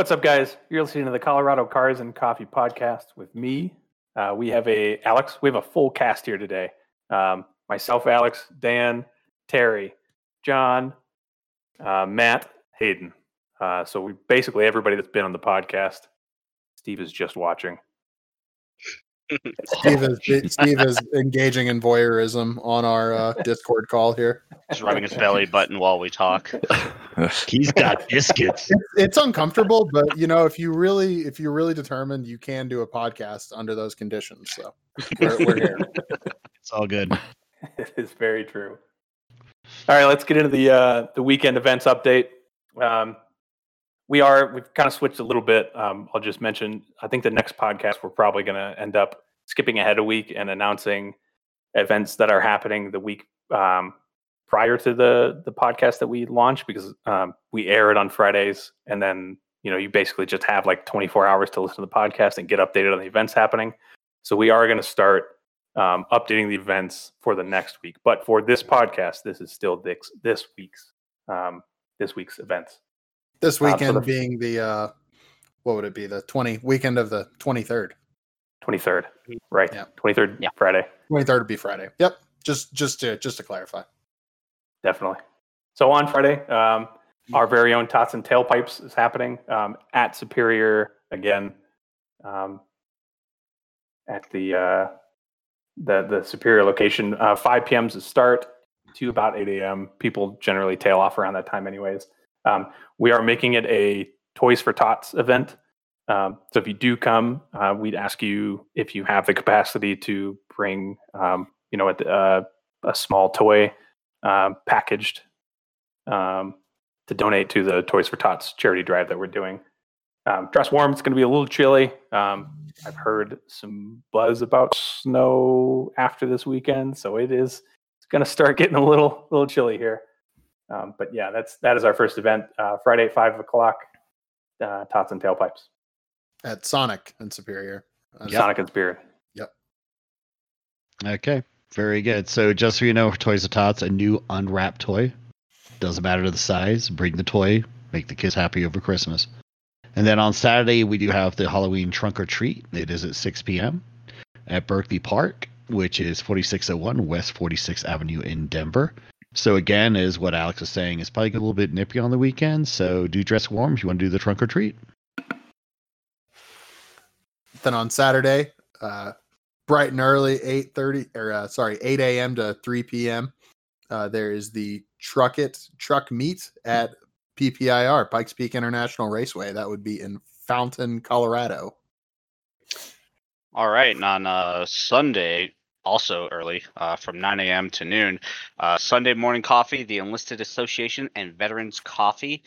What's up, guys? You're listening to the Colorado Cars and Coffee podcast with me. Uh, we have a Alex. We have a full cast here today. Um, myself, Alex, Dan, Terry, John, uh, Matt, Hayden. Uh, so we basically everybody that's been on the podcast. Steve is just watching. Steve is Steve is engaging in voyeurism on our uh, Discord call here. He's rubbing his belly button while we talk. He's got biscuits. It's, it's uncomfortable, but you know, if you really, if you're really determined, you can do a podcast under those conditions. So we're, we're here. It's all good. it is very true. All right, let's get into the uh, the weekend events update. Um, we are we've kind of switched a little bit. Um, I'll just mention. I think the next podcast we're probably going to end up skipping ahead a week and announcing events that are happening the week um, prior to the the podcast that we launch because um, we air it on Fridays and then you know you basically just have like 24 hours to listen to the podcast and get updated on the events happening. So we are going to start um, updating the events for the next week. But for this podcast, this is still this this week's um, this week's events. This Uh, so weekend the- being the uh, what would it be? The twenty weekend of the twenty third. 23rd, right? Yeah. 23rd, Yeah. Friday, Twenty third would be Friday. Yep. Just just to just to clarify. definitely. So on Friday, um, our very own Tots and Tailpipes is happening um, at Superior again, um, at the uh, the the Superior location. Uh, 5 p.m. is the start to about 8 a.m. People generally tail off around that time, anyways. Um, we are making it a Toys for Tots event. Um, so if you do come, uh, we'd ask you if you have the capacity to bring, um, you know, a, uh, a small toy um, packaged um, to donate to the Toys for Tots charity drive that we're doing. Um, dress warm. It's going to be a little chilly. Um, I've heard some buzz about snow after this weekend, so it is it's going to start getting a little little chilly here. But yeah, that's that is our first event uh, Friday at five o'clock. Uh, Tots and Tailpipes, At Sonic and Superior. Uh, Sonic and Spirit. Yep. Okay, very good. So just so you know, Toys of Tots, a new unwrapped toy. Doesn't matter the size. Bring the toy. Make the kids happy over Christmas. And then on Saturday, we do have the Halloween trunk or treat. It is at 6 p.m. at Berkeley Park, which is 4601 West 46th Avenue in Denver. So again, is what Alex is saying, it's probably a little bit nippy on the weekend. So do dress warm if you want to do the trunk or treat. Then on Saturday, uh, bright and early, eight thirty or uh, sorry, eight a.m. to three p.m. Uh, there is the Truck It Truck Meet at PPIR Pikes Peak International Raceway. That would be in Fountain, Colorado. All right, and on uh, Sunday, also early, uh, from 9 a.m. to noon, uh, Sunday morning coffee, the Enlisted Association and Veterans Coffee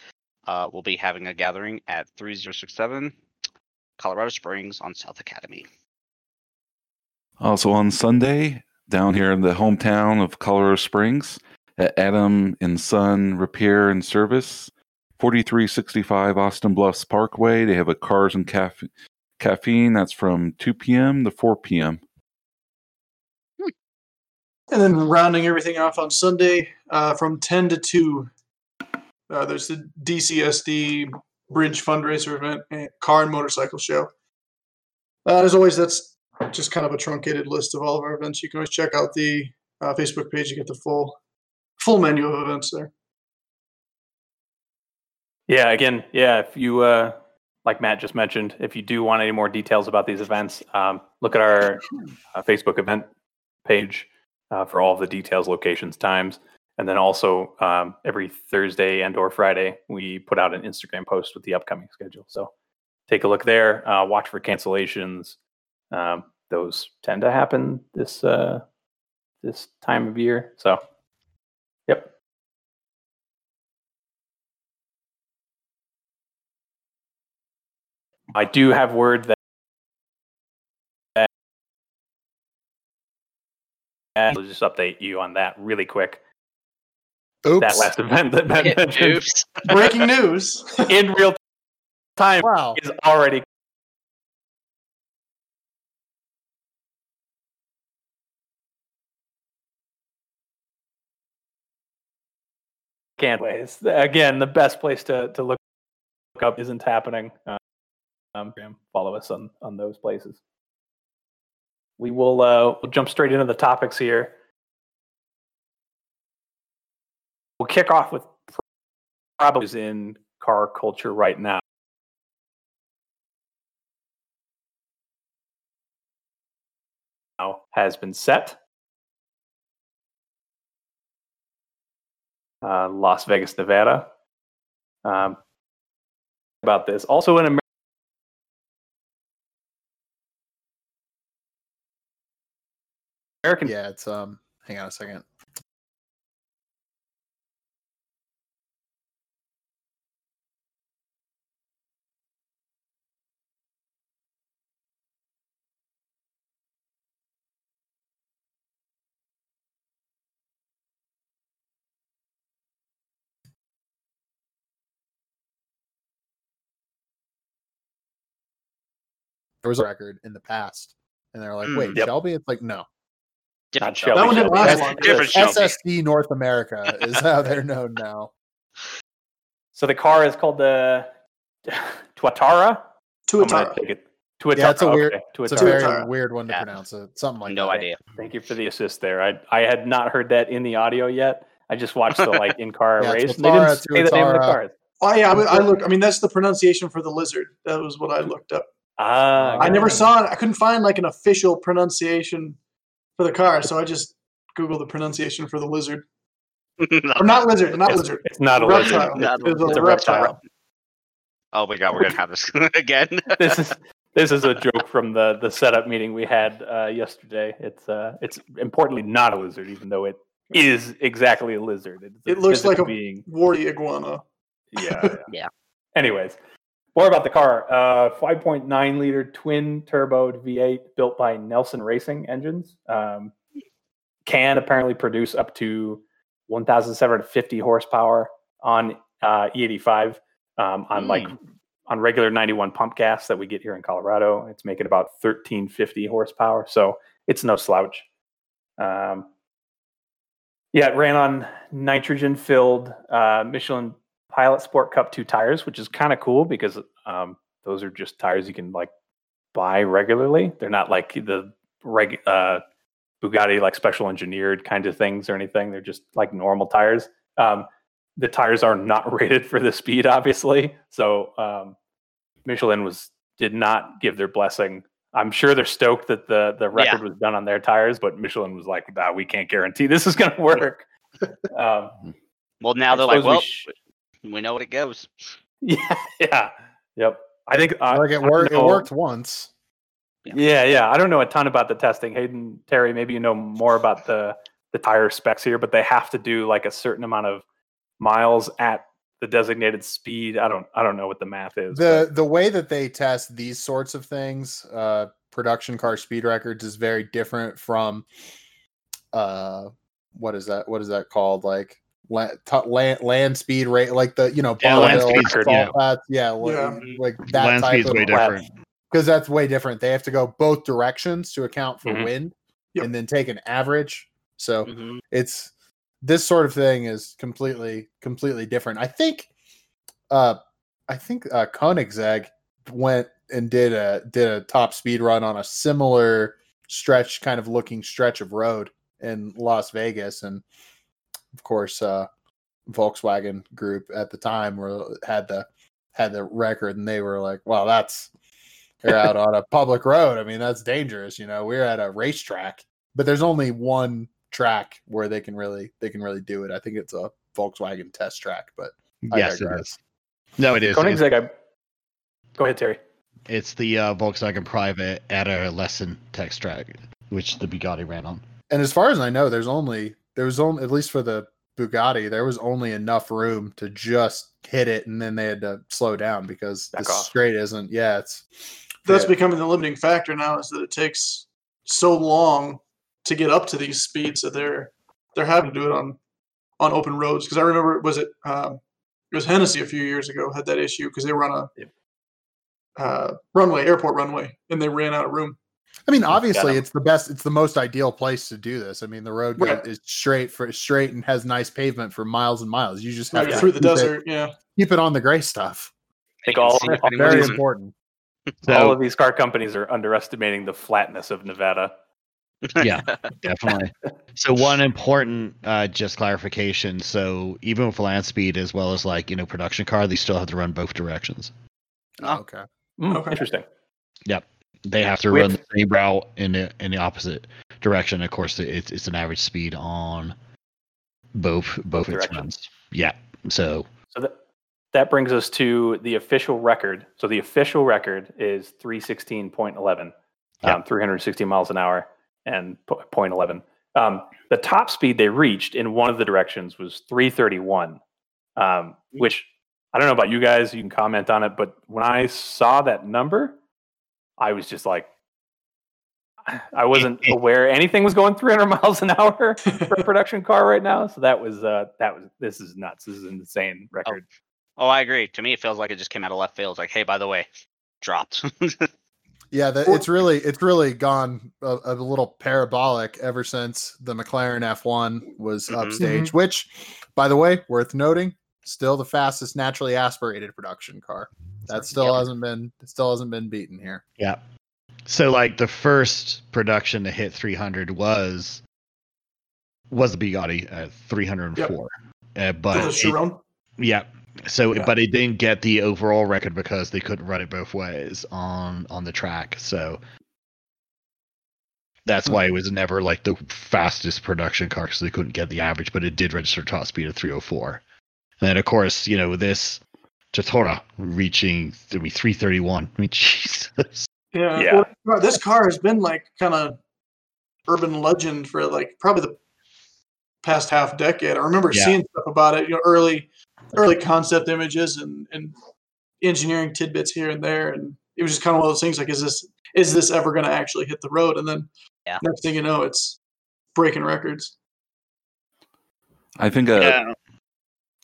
uh, will be having a gathering at 3067 Colorado Springs on South Academy. Also on Sunday, down here in the hometown of Colorado Springs, at Adam and Son Repair and Service, 4365 Austin Bluffs Parkway. They have a cars and cafe- caffeine that's from 2 p.m. to 4 p.m. And then rounding everything off on Sunday uh, from 10 to 2, uh, there's the DCSD Bridge fundraiser event and car and motorcycle show. Uh, as always, that's just kind of a truncated list of all of our events. You can always check out the uh, Facebook page to get the full full menu of events there. Yeah, again, yeah. If you, uh, like Matt just mentioned, if you do want any more details about these events, um, look at our uh, Facebook event page uh, for all of the details, locations, times, and then also um, every Thursday and or Friday we put out an Instagram post with the upcoming schedule. So take a look there. Uh, watch for cancellations. Um, those tend to happen this uh, this time of year. So, yep. I do have word that. that I'll just update you on that really quick. Oops! That last event that Matt mentioned Oops. Breaking news. in real time wow. is already can't ways again the best place to, to look up isn't happening. Uh, um, follow us on on those places. We will uh, we'll jump straight into the topics here. We'll kick off with probably is in car culture right now. Now has been set. Uh, Las Vegas, Nevada. Um, about this. Also in America. American Yeah, it's um. Hang on a second. There was a record in the past, and they're like, Mm, "Wait, yep. Shelby?" It's like, no, Different Not Shelby. That one didn't Shelby. last long. Different Shelby. SSC North America is how they're known now. So the car is called the Tuatara. I'm gonna Tuatara. Tuatara. Yeah, it's a weird- okay, It's a very Tuatara. weird one to Yeah. pronounce. It something like no that. idea. Thank you for the assist there. I I had not heard that in the audio yet. I just watched the like in car Yeah, race. and they didn't Tuatara, say the name of the Tuatara. cars. Oh yeah, I, mean, I look. I mean, that's the pronunciation for the lizard. That was what I looked up. Ah, I never Yeah. saw it. I couldn't find like an official pronunciation for the car, so I just googled the pronunciation for the lizard. Or not lizard, not it's, lizard. It's not a reptile. lizard. Not It was It's a a reptile. reptile. oh my god, we're gonna have this again. This is this is a joke from the the setup meeting we had uh, yesterday. It's uh it's importantly not a lizard, even though it is exactly a lizard. It's It looks like a- being. Warty iguana. Yeah. yeah. Yeah. Anyways, more about the car. Uh, 5.9 liter twin turboed V8 built by Nelson Racing engines. Um, can apparently produce up to 1,750 horsepower on uh, E85 um, on like on regular 91 pump gas that we get here in Colorado. It's making about 1350 horsepower, so it's no slouch. Um, yeah, it ran on nitrogen filled uh, Michelin Pilot Sport Cup 2 tires, which is kind of cool because um, those are just tires you can like buy regularly. They're not like the reg uh, Bugatti like special engineered kind of things or anything. They're just like normal tires. Um, the tires are not rated for the speed, obviously. So um, Michelin was did not give their blessing. I'm sure they're stoked that the the record was done on their tires, but Michelin was like, nah, "We can't guarantee this is going to work." um, well, now I they're like, suppose we well, sh- we know what it goes. yeah, yeah, yep. I think uh, like I it worked. It worked once. Yeah, yeah. I don't know a ton about the testing. Hayden, Terry, maybe you know more about the the tire specs here, but they have to do like a certain amount of miles at the designated speed. I don't I don't know what the math is. the the way that they test these sorts of things uh production car speed records is very different from uh what is that what is that called like land land, land speed rate like the you know Yeah, land Bonneville, speed record, all yeah. that, yeah, li- Yeah. like that Land type speed's of way different. because that's way different they have to go both directions to account for Mhm. wind Yep. and then take an average so Mhm. it's this sort of thing is completely completely different i think uh i think uh koenigsegg went and did a did a top speed run on a similar stretch kind of looking stretch of road in las vegas and of course uh volkswagen group at the time were had the had the record and they were like well that's they're out on a public road i mean that's dangerous you know we're at a racetrack but there's only one track where they can really they can really do it i think it's a volkswagen test track but I Yes, it digress. is. No, it is. It's, Koenigsegg. I, go ahead, Terry. it's the uh, Volkswagen Private at Ehra-Lessien tech track, which the Bugatti ran on. and as far as i know there's only there was only at least for the bugatti there was only enough room to just hit it and then they had to slow down because Back the off. straight isn't yeah it's That's Yeah. becoming the limiting factor now is that it takes so long to get up to these speeds that they're they're having to do it on on open roads. Because I remember was it um, it was Hennessy a few years ago had that issue because they were on Yep. a uh, runway, airport runway, and they ran out of room. I mean obviously it's the best it's the most ideal place to do this i mean the road Right. is straight for straight and has nice pavement for miles and miles you just have Like to through the keep it- desert, yeah. keep it on the gray stuff think all, all, Very Amazing. important. all of these car companies are underestimating the flatness of Nevada. yeah, definitely. So one important uh, just clarification. So even with land speed as well as like you know production car, they still have to run both directions. Oh. Okay. Mm, Okay. Interesting. They have to We run the same route in the in the opposite direction. Of course, it's it's an average speed on both both its directions. runs. Yeah. So So that that brings us to the official record. So the official record is 316.11, Yeah. um, 360 miles an hour and po- 0.11. Um, the top speed they reached in one of the directions was 331, um, which I don't know about you guys. You can comment on it, but when I saw that number, I was just like, I wasn't aware anything was going 300 miles an hour for a production car right now. So that was uh, that was this is nuts. This is an insane record. Oh, I agree. To me, it feels like it just came out of left field. Like, hey, by the way, dropped. Yeah, the, it's really it's really gone a, a little parabolic ever since the McLaren F1 was Mhm. upstage. Which, by the way, worth noting, still the fastest naturally aspirated production car. That still Yep. hasn't been still hasn't been beaten here. yeah. So like the first production to hit 300 was was the Bugatti at 304. Uh, but it- Yeah. So, Yeah. but it didn't get the overall record because they couldn't run it both ways on on the track. So that's why it was never like the fastest production car because they couldn't get the average, but it did register top speed of 304. And then, of course, you know this Tuatara reaching I mean, 331. I mean, Jesus. Yeah. Yeah. Well, this car has been like kind of urban legend for like probably the past half decade. I remember Yeah. seeing stuff about it, you know, early early concept images and and engineering tidbits here and there, and it was just kind of one of those things like, is this is this ever going to actually hit the road? And then Yeah. next thing you know, it's breaking records. I think. Uh, yeah.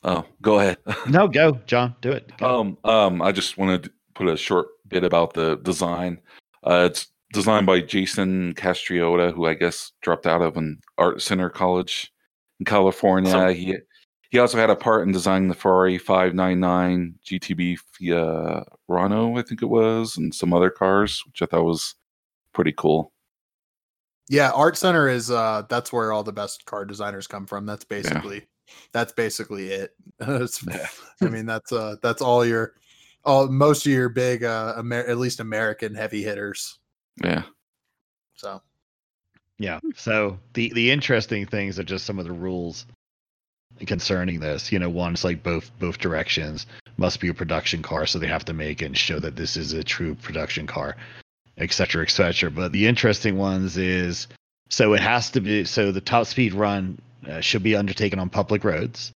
Oh, go ahead. No, go, John. Do it. Go. Um, um, I just wanted to put a short bit about the design. Uh, it's designed by Jason Castriota, who I guess dropped out of an art center college in California. So- he he also had a part in designing the Ferrari 599 GTB Fiorano, I think it was, and some other cars, which I thought was pretty cool. Yeah, Art Center is uh that's where all the best car designers come from. That's basically that's basically it. I mean, that's uh that's all your all most of your big uh Amer- at least American heavy hitters. Yeah. So Yeah. So the the interesting things are just some of the rules concerning this. You know, one's like both both directions must be a production car, so they have to make and show that this is a true production car, et cetera, et cetera. But the interesting ones is so it has to be so the top speed run uh, should be undertaken on public roads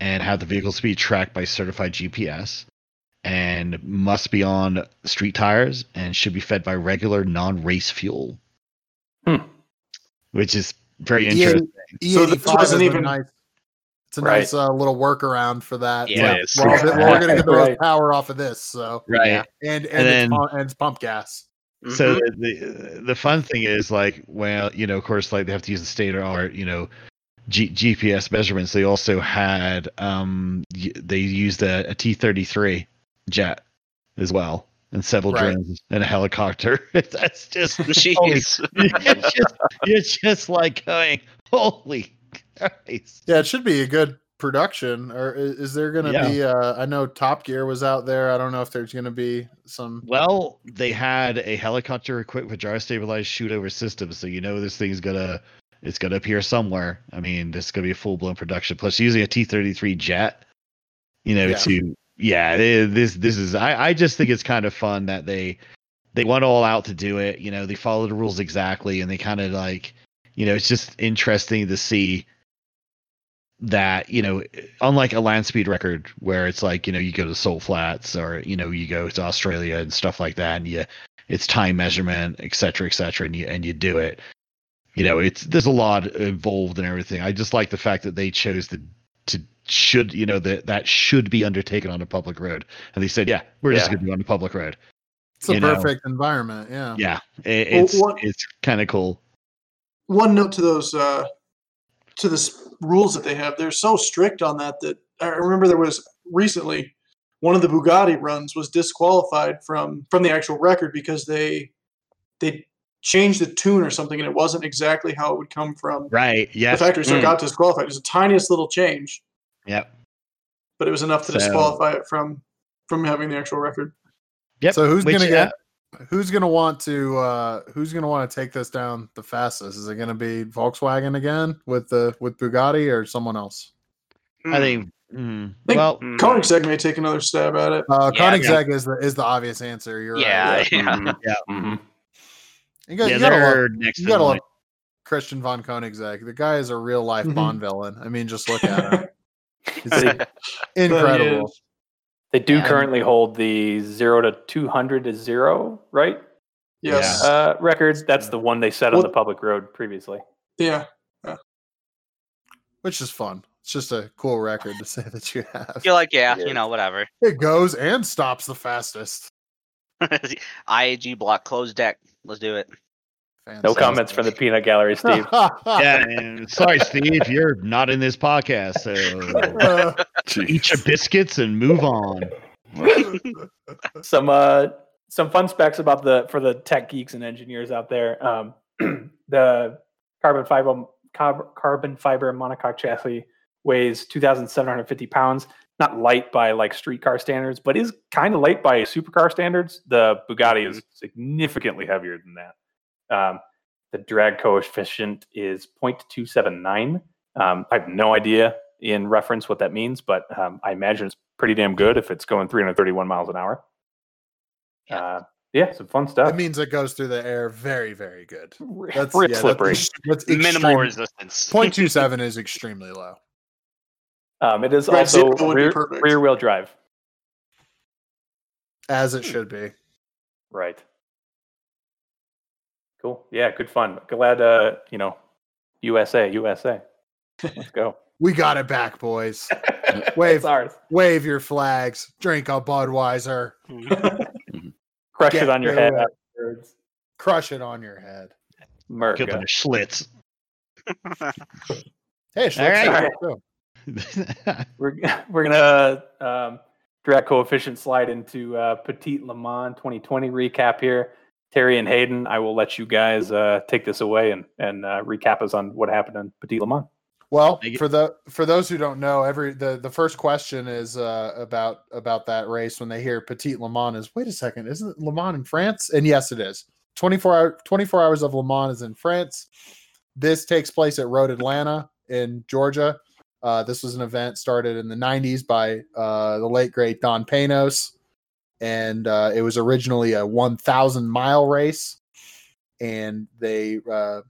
and have the vehicle speed tracked by certified GPS and must be on street tires and should be fed by regular non-race fuel Hmm. which is very E80 interesting. So this E85 wasn't even- nice it's a Right. nice uh, little workaround for that. Yeah, Like, it is. We're, we're gonna get the most power off of this. So Right. Yeah. and and, And it's, then- pump, and it's pump gas. So Mhm. the, the the fun thing is like, well, you know, of course, like they have to use the state of art, you know, G- GPS measurements. They also had um they used a, a T thirty three jet as well, and several Right. drones and a helicopter. That's just holy- Jeez. it's just it's just like going, holy Christ. Yeah, it should be a good production. Or is, is there gonna Yeah. be uh I know Top Gear was out there. I don't know if there's gonna be some Well, they had a helicopter equipped with gyro stabilized Shotover system, so you know this thing's gonna it's gonna appear somewhere. I mean, this is gonna be a full blown production. Plus, using a T thirty three jet, you know, Yeah. to yeah, they- this this is I I just think it's kind of fun that they they went all out to do it. You know, they follow the rules exactly, and they kind of like you know, it's just interesting to see that you know unlike a land speed record where it's like you know you go to Salt Flats or you know you go to Australia and stuff like that and you it's time measurement et cetera et cetera and you and you do it you know it's there's a lot involved and everything I just like the fact that they chose to to should you know that that should be undertaken on a public road and they said yeah we're just gonna do it on a public road it's a you know. perfect environment. Yeah. yeah it, Well, it's it's kind of cool one note to those uh, to the rules that they have they're so strict on that that i remember there was recently one of the Bugatti runs was disqualified from from the actual record because they they changed the tune or something and it wasn't exactly how it would come from Right. Yeah, the factory, so it Mm. got disqualified. It was the tiniest little change, Yep. but it was enough to So- disqualify it from from having the actual record. Yep. So who's Which, gonna uh, get? Who's gonna want to? uh Who's gonna want to take this down the fastest? Is it gonna be Volkswagen again with the with Bugatti or someone else? Hmm. I think. mm, think- well, Mm. May take another stab at it. Uh, Yeah, Koenigsegg is the is the obvious answer. You're Yeah, right. yeah. Mhm. Yeah. Mhm. You got, yeah, you gotta love, next you gotta line. love Christian von Koenigsegg. The guy is a real life Mhm. Bond villain. I mean, just look at him. It's They, incredible. they do Yeah. currently hold the zero to two hundred to zero, right? Yes. Uh, records. That's the one they set on the public road previously. Yeah. which is fun. It's just a cool record to say that you have. You're like, yeah, It you know, whatever. It goes and stops the fastest. IAG block closed deck. Let's do it. No comments from the peanut gallery, Steve. yeah, and sorry, Steve, you're not in this podcast. So Uh, eat your biscuits and move on. some uh some fun specs about the for the tech geeks and engineers out there. Um, the carbon fiber carb, carbon fiber monocoque chassis weighs 2,750 pounds. Not light by like streetcar standards, but is kind of light by supercar standards. The Bugatti is significantly heavier than that. Um, the drag coefficient is 0.279. Um, I have no idea in reference what that means, but um, I imagine it's pretty damn good if it's going 331 miles an hour. Yeah. Uh, yeah, some fun stuff. that means it goes through the air very, very good. That's real yeah, that's slippery. ex- That's Minimal resistance. 0.27 is extremely low. Um, it is Red also Zero would be rear, rear wheel drive. As it should be. Right. Cool. Yeah, good fun. Glad uh, you know, USA, USA. Let's go. We got it back, boys. Wave. ours. Wave your flags. Drink a Budweiser. Crush Get it on your head afterwards. Crush it on your head. Give Merca. them a Schlitz. Hey, All right. right. We're we're gonna um, drag coefficient slide into uh, Petit Le Mans 2020 recap here. Terry and Hayden, I will let you guys uh, take this away and and uh, recap us on what happened in Petit Le Mans. Well, for the for those who don't know, every the the first question is uh, about about that race when they hear Petit Le Mans is wait a second, isn't Le Mans in France? And yes, it is. 24 hour 24 hours of Le Mans is in France. This takes place at Road Atlanta in Georgia. Uh, this was an event started in the 90s by uh, the late great Don Panoz, and uh, it was originally a 1,000 mile race, and they uh,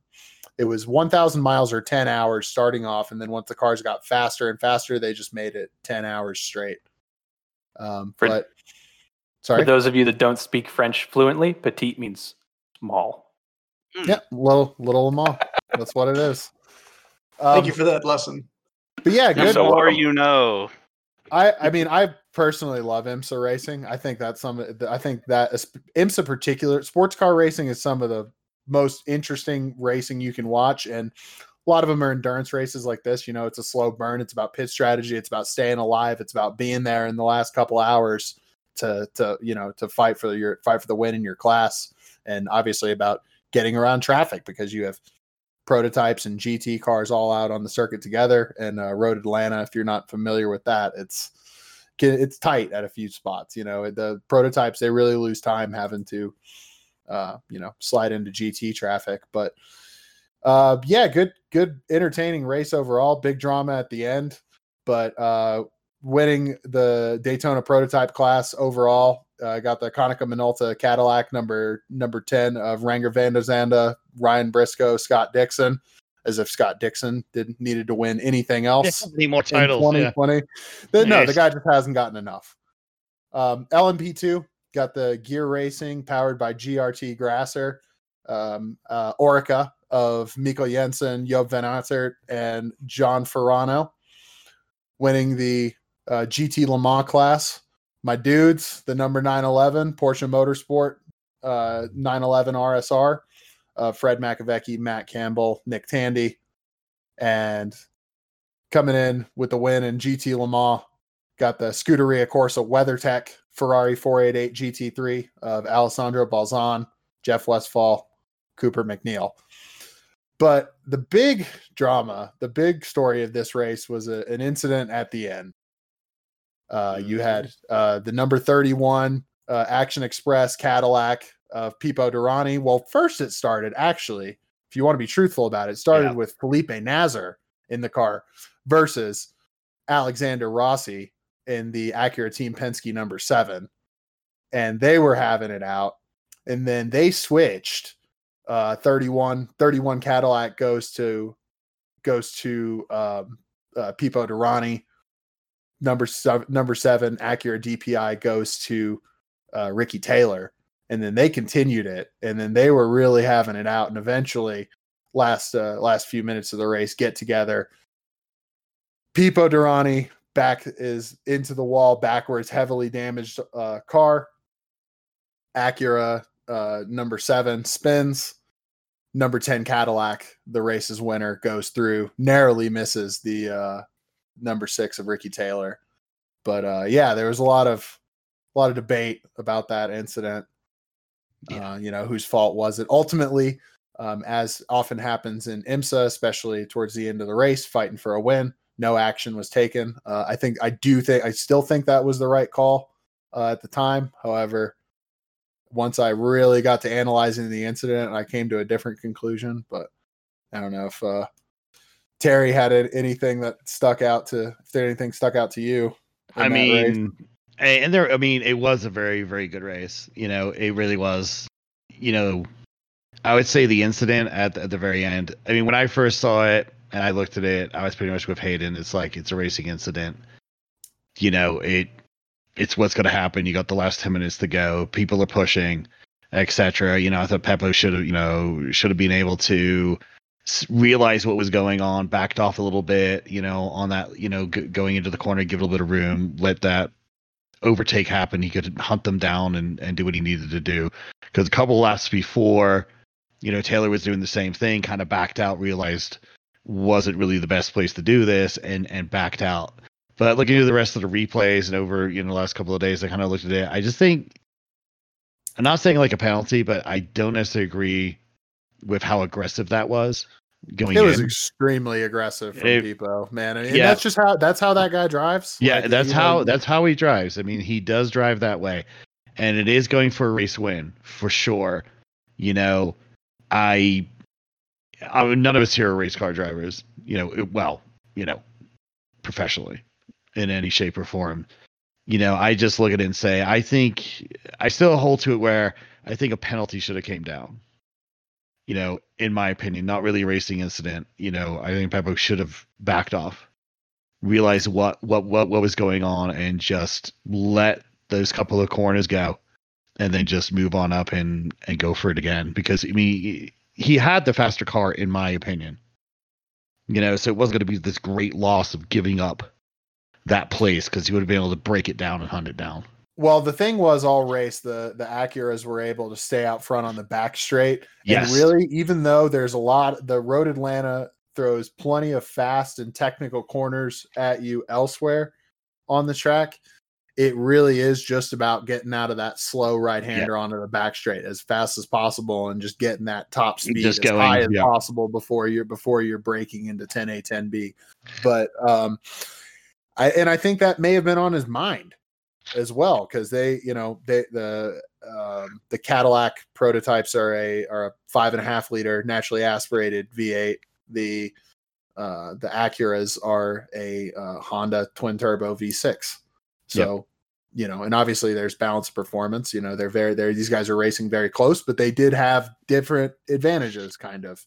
it was 1,000 miles or 10 hours starting off, and then once the cars got faster and faster, they just made it 10 hours straight. Um, For- but sorry, For those of you that don't speak French fluently, petite means small. yeah, little little Le Mans. That's what it is. Um, Thank you for that lesson. But yeah, good. so The more you know. I I mean I personally love IMSA racing. I think that's some. I think that IMSA particular sports car racing is some of the most interesting racing you can watch, and a lot of them are endurance races like this. You know, it's a slow burn. It's about pit strategy. It's about staying alive. It's about being there in the last couple hours to to you know to fight for your fight for the win in your class, and obviously about getting around traffic because you have prototypes and GT cars all out on the circuit together. And uh, Road Atlanta, if you're not familiar with that, it's it's tight at a few spots. You know, the prototypes they really lose time having to, uh, you know, slide into GT traffic. But uh, yeah, good, good, entertaining race overall. Big drama at the end, but uh, winning the Daytona prototype class overall. Uh, got the Konica Minolta Cadillac number number ten of Renger Van der Zande, Ryan Briscoe, Scott Dixon. As if Scott Dixon didn't needed to win anything else Need more titles. 2020. The- No, the guy just hasn't gotten enough. Um, LMP2 got the gear racing powered by GRT Grasser, um, uh, Orica of Miko Jensen, Job Van Aert, and John Ferrano, winning the uh, GT Le Mans class. My dudes, the number 911 Porsche Motorsport uh, 911 RSR, uh, Fred Makowiecki, Matt Campbell, Nick Tandy, and coming in with the win in GT Le Mans. got the Scuderia Corsa WeatherTech Ferrari 488 GT3 of Alessandro Balzan, Jeff Westphal, Cooper MacNeil. But the big drama, the big story of this race was a, an incident at the end. Uh, you had uh, the number 31 uh, Action Express Cadillac of Pipo Derani. Well, first it started actually, if you want to be truthful about it, it started Yeah. with Felipe Nasr in the car versus Alexander Rossi in the Acura Team Penske number seven. And they were having it out. And then they switched. Uh 31, 31 Cadillac goes to goes to um uh Pipo Derani. Number seven number seven, Acura DPI goes to uh Ricky Taylor. And then they continued it. And then they were really having it out. And eventually last uh last few minutes of the race get together. Pipo Derani back is into the wall backwards, heavily damaged uh, car. Acura uh, number seven spins. Number 10 Cadillac, the race's winner, goes through, narrowly misses the uh, number six of Ricky Taylor. But uh, yeah, there was a lot of a lot of debate about that incident. Yeah. Uh, you know, whose fault was it? Ultimately, um, as often happens in IMSA, especially towards the end of the race, fighting for a win. No action was taken. Uh, I think I do think I still think that was the right call uh, at the time. However, once I really got to analyzing the incident, I came to a different conclusion. But I don't know if uh, Terry had it- anything that stuck out to if there anything stuck out to you. I mean, and there, I mean, it was a very, very good race. You know, it really was. You know, I would say the incident at the, at the very end. I mean, when I first saw it and I looked at it, I was pretty much with Hayden. It's like it's a racing incident. You know, it it's what's going to happen. You got the last ten minutes to go. People are pushing, etc. You know, I thought Peppo should have, you know, should have been able to s- realize what was going on, backed off a little bit, you know, on that, you know, g- going into the corner, give a little bit of room, let that overtake happen. He could hunt them down and, and do what he needed to do. Because a couple laps before, you know, Taylor was doing the same thing, kind of backed out, realized wasn't really the best place to do this, and and backed out. But looking at the rest of the replays and over, you know, the last couple of days, I kind of looked at it. I just think, I'm not saying like a penalty, but I don't necessarily agree with how aggressive that was going it was in. extremely aggressive from It- man. And Yeah. that's just how that's how that guy drives. Yeah, Like, that's you know, how that's how he drives. I mean, he does drive that way, and it is going for a race win for sure. You know, I, I mean, none of us here are race car drivers. You know, well, you know, professionally, in any shape or form. You know, I just look at it and say, I think I still hold to it where I think a penalty should have came down. You know, in my opinion, not really a racing incident. You know, I think Peppo should have backed off realize what what what what was going on and just let those couple of corners go and then just move on up and and go for it again because i mean he had the faster car in my opinion you know so it wasn't going to be this great loss of giving up that place because he would have been able to break it down and hunt it down Well, the thing was, all race the the Acuras were able to stay out front on the back straight. yes And really, even though there's a lot, the Road Atlanta throws plenty of fast and technical corners at you elsewhere on the track. It really is just about getting out of that slow right hander onto the back straight as fast as possible and just getting that top speed Just as going, high as yeah. possible before you're before you're breaking into 10A 10B. But um I and I think that may have been on his mind as well because they you know they the um, the Cadillac prototypes are a are a five and a half liter naturally aspirated V8. The uh, the Acuras are a uh, Honda twin turbo V6. So you know, and obviously there's balanced performance. You know, they're very they're these guys are racing very close, but they did have different advantages, kind of.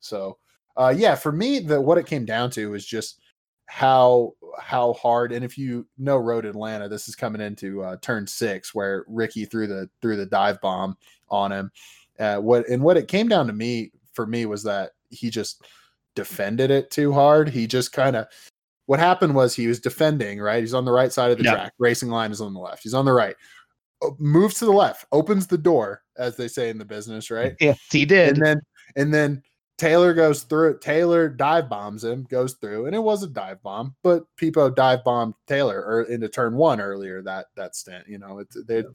So uh, yeah, for me, the what it came down to was just how how hard and if you know road atlanta this is coming into uh, turn six where ricky threw the threw the dive bomb on him. Uh, what and what it came down to me for me was that he just defended it too hard. He just kind of what happened was he was defending right? He's on the right side of the Yeah. track racing line is on the left. He's on the right. O- moves to the left opens the door as they say in the business right? Yes he did. And then and then Taylor goes through. Taylor dive bombs him, goes through, and it was a dive bomb. But Pipo dive bombed Taylor or into turn one earlier that that stint. You know,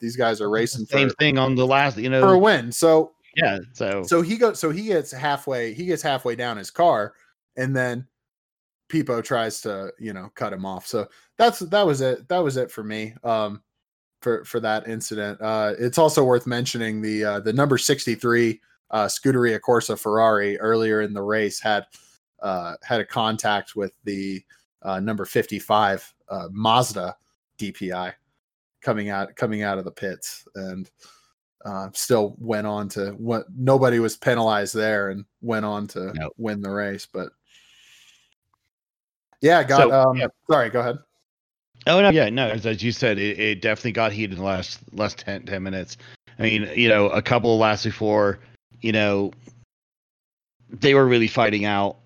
these guys are racing Same for, thing on the last, you know, for a win. So Yeah. So, so he goes. So he gets halfway. He gets halfway down his car, and then Pipo tries to you know cut him off. So that's that was it. That was it for me. Um, for for that incident. Uh, it's also worth mentioning the uh, the number sixty three uh, Scuderia Corsa Ferrari earlier in the race had uh, had a contact with the uh, number fifty five uh, Mazda DPI coming out coming out of the pits and uh, still went on to what nobody was penalized there and went on to Nope. win the race. But yeah, got So, um yeah. sorry, go ahead. oh no, yeah, no, as, as you said, it, it definitely got heated in the last last 10, 10 minutes. I mean, you know, a couple of laps before, you know, they were really fighting out,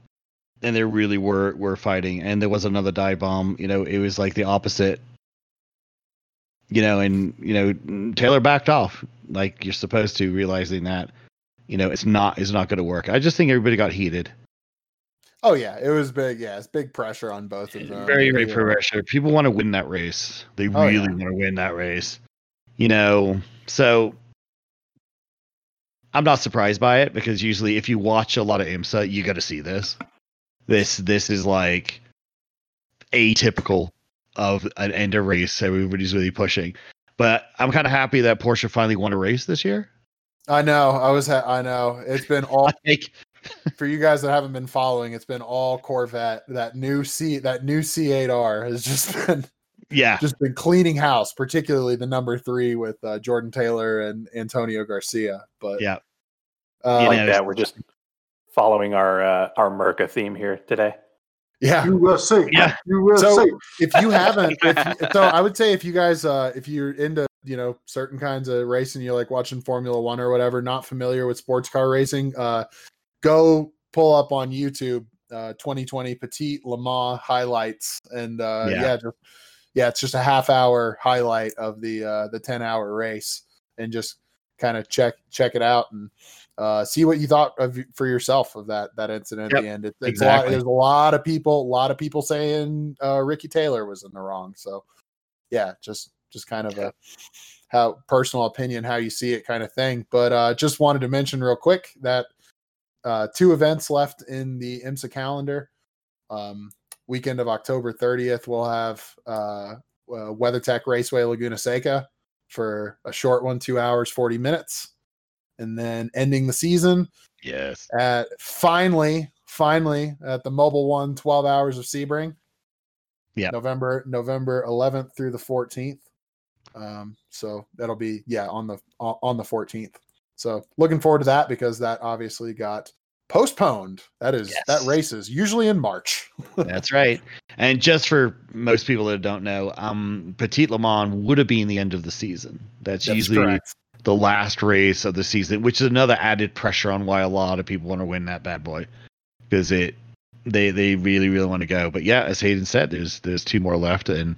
and they really were were fighting, and there was another dive bomb. You know, it was like the opposite. You know, and you know, Taylor backed off like you're supposed to, realizing that, you know, it's not it's not going to work. I just think everybody got heated. Oh yeah, it was big. Yeah, it's big pressure on both of them. very very Yeah. pressure. People want to win that race. They Oh, really yeah. want to win that race. You know, so I'm not surprised by it because usually if you watch a lot of IMSA, you got to see this. This this is like atypical of an end of race. Everybody's really pushing. But I'm kind of happy that Porsche finally won a race this year. I know. I was. Ha- I know. It's been all Like, for you guys that haven't been following. It's been all Corvette. That new C. That new C8R has just been yeah, just been cleaning house, particularly the number three with uh, Jordan Taylor and Antonio Garcia. But Yeah. Uh, You like that. We're just following our uh, our Merca theme here today. yeah. you will see. Yeah. USA. So see. if you haven't, if you, so I would say if you guys, uh, if you're into you know certain kinds of racing, you like watching Formula One or whatever, not familiar with sports car racing, uh, go pull up on YouTube uh, 2020 Petit Le Mans highlights, and uh, Yeah. yeah, just yeah, it's just a half hour highlight of the uh, the 10 hour race, and just kind of check check it out and uh, see what you thought of for yourself of that that incident Yep, at the end. It, it's a lot, exactly. there's a lot of people, a lot of people saying uh, Ricky Taylor was in the wrong. So yeah, just just kind of a how personal opinion, how you see it kind of thing. But uh, just wanted to mention real quick that uh, two events left in the IMSA calendar. Um, weekend of October 30th, we'll have uh, uh, WeatherTech Raceway Laguna Seca for a short one, two hours, 40 minutes. And then ending the season yes, at finally, finally at the Mobil One 12 hours of Sebring. Yeah. November November 11th through the 14th. Um, so that'll be yeah on the on the 14th. So looking forward to that because that obviously got postponed. That is that Yes. race is usually in March. That's right. And just for most people that don't know, um, Petit Le Mans would have been the end of the season. That's, That's usually correct. The last race of the season, which is another added pressure on why a lot of people want to win that bad boy because it they they really really want to go. But yeah, as Hayden said, there's there's two more left, and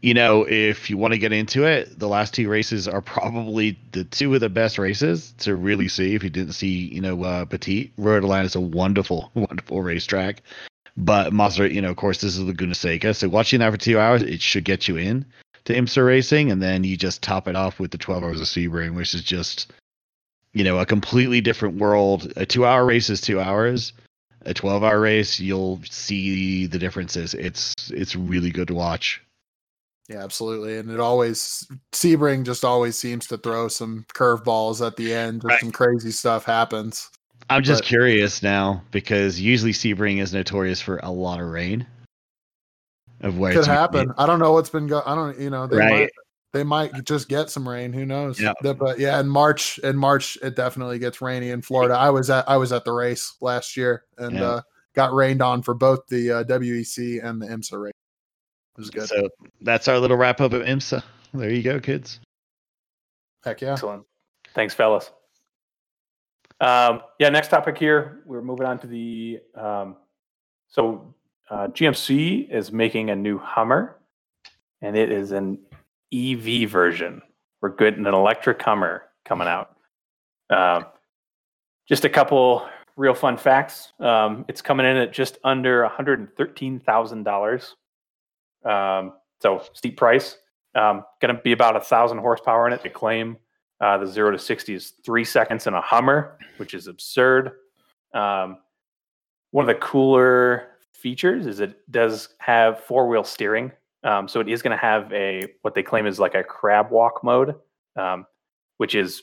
you know if you want to get into it, the last two races are probably the two of the best races to really see. If you didn't see, you know, uh, Petit Road Atlanta is a wonderful wonderful racetrack. But Mazda, you know, of course, this is Laguna Seca. So watching that for two hours, it should get you in to IMSA racing, and then you just top it off with the 12 hours of Sebring, which is just, you know, a completely different world. A two-hour race is two hours. A 12-hour race, you'll see the differences. It's it's really good to watch. Yeah, absolutely. And it always Sebring just always seems to throw some curveballs at the end. Just Right. some crazy stuff happens. I'm just But- curious now because usually Sebring is notorious for a lot of rain. Of where Could it's happen. I don't know what's been going. I don't. You know, they Right. might they might just get some rain. Who knows? Yeah. But yeah, in March, in March, it definitely gets rainy in Florida. I was at I was at the race last year and Yeah. uh, got rained on for both the uh, WEC and the IMSA race. It was good. So that's our little wrap up of IMSA. There you go, kids. Heck yeah. Excellent. Thanks, fellas. Um, yeah, next topic here. We're moving on to the. Um, so, uh, GMC is making a new Hummer, and it is an EV version. We're getting an electric Hummer coming out. Um, just a couple real fun facts. Um, it's coming in at just under one hundred and thirteen thousand dollars. Um, so steep price. Um, going to be about a thousand horsepower in it. They claim uh, the zero to sixty is three seconds in a Hummer, which is absurd. Um, one of the cooler features is it does have four wheel steering. Um, so it is going to have a what they claim is like a crab walk mode, um, which is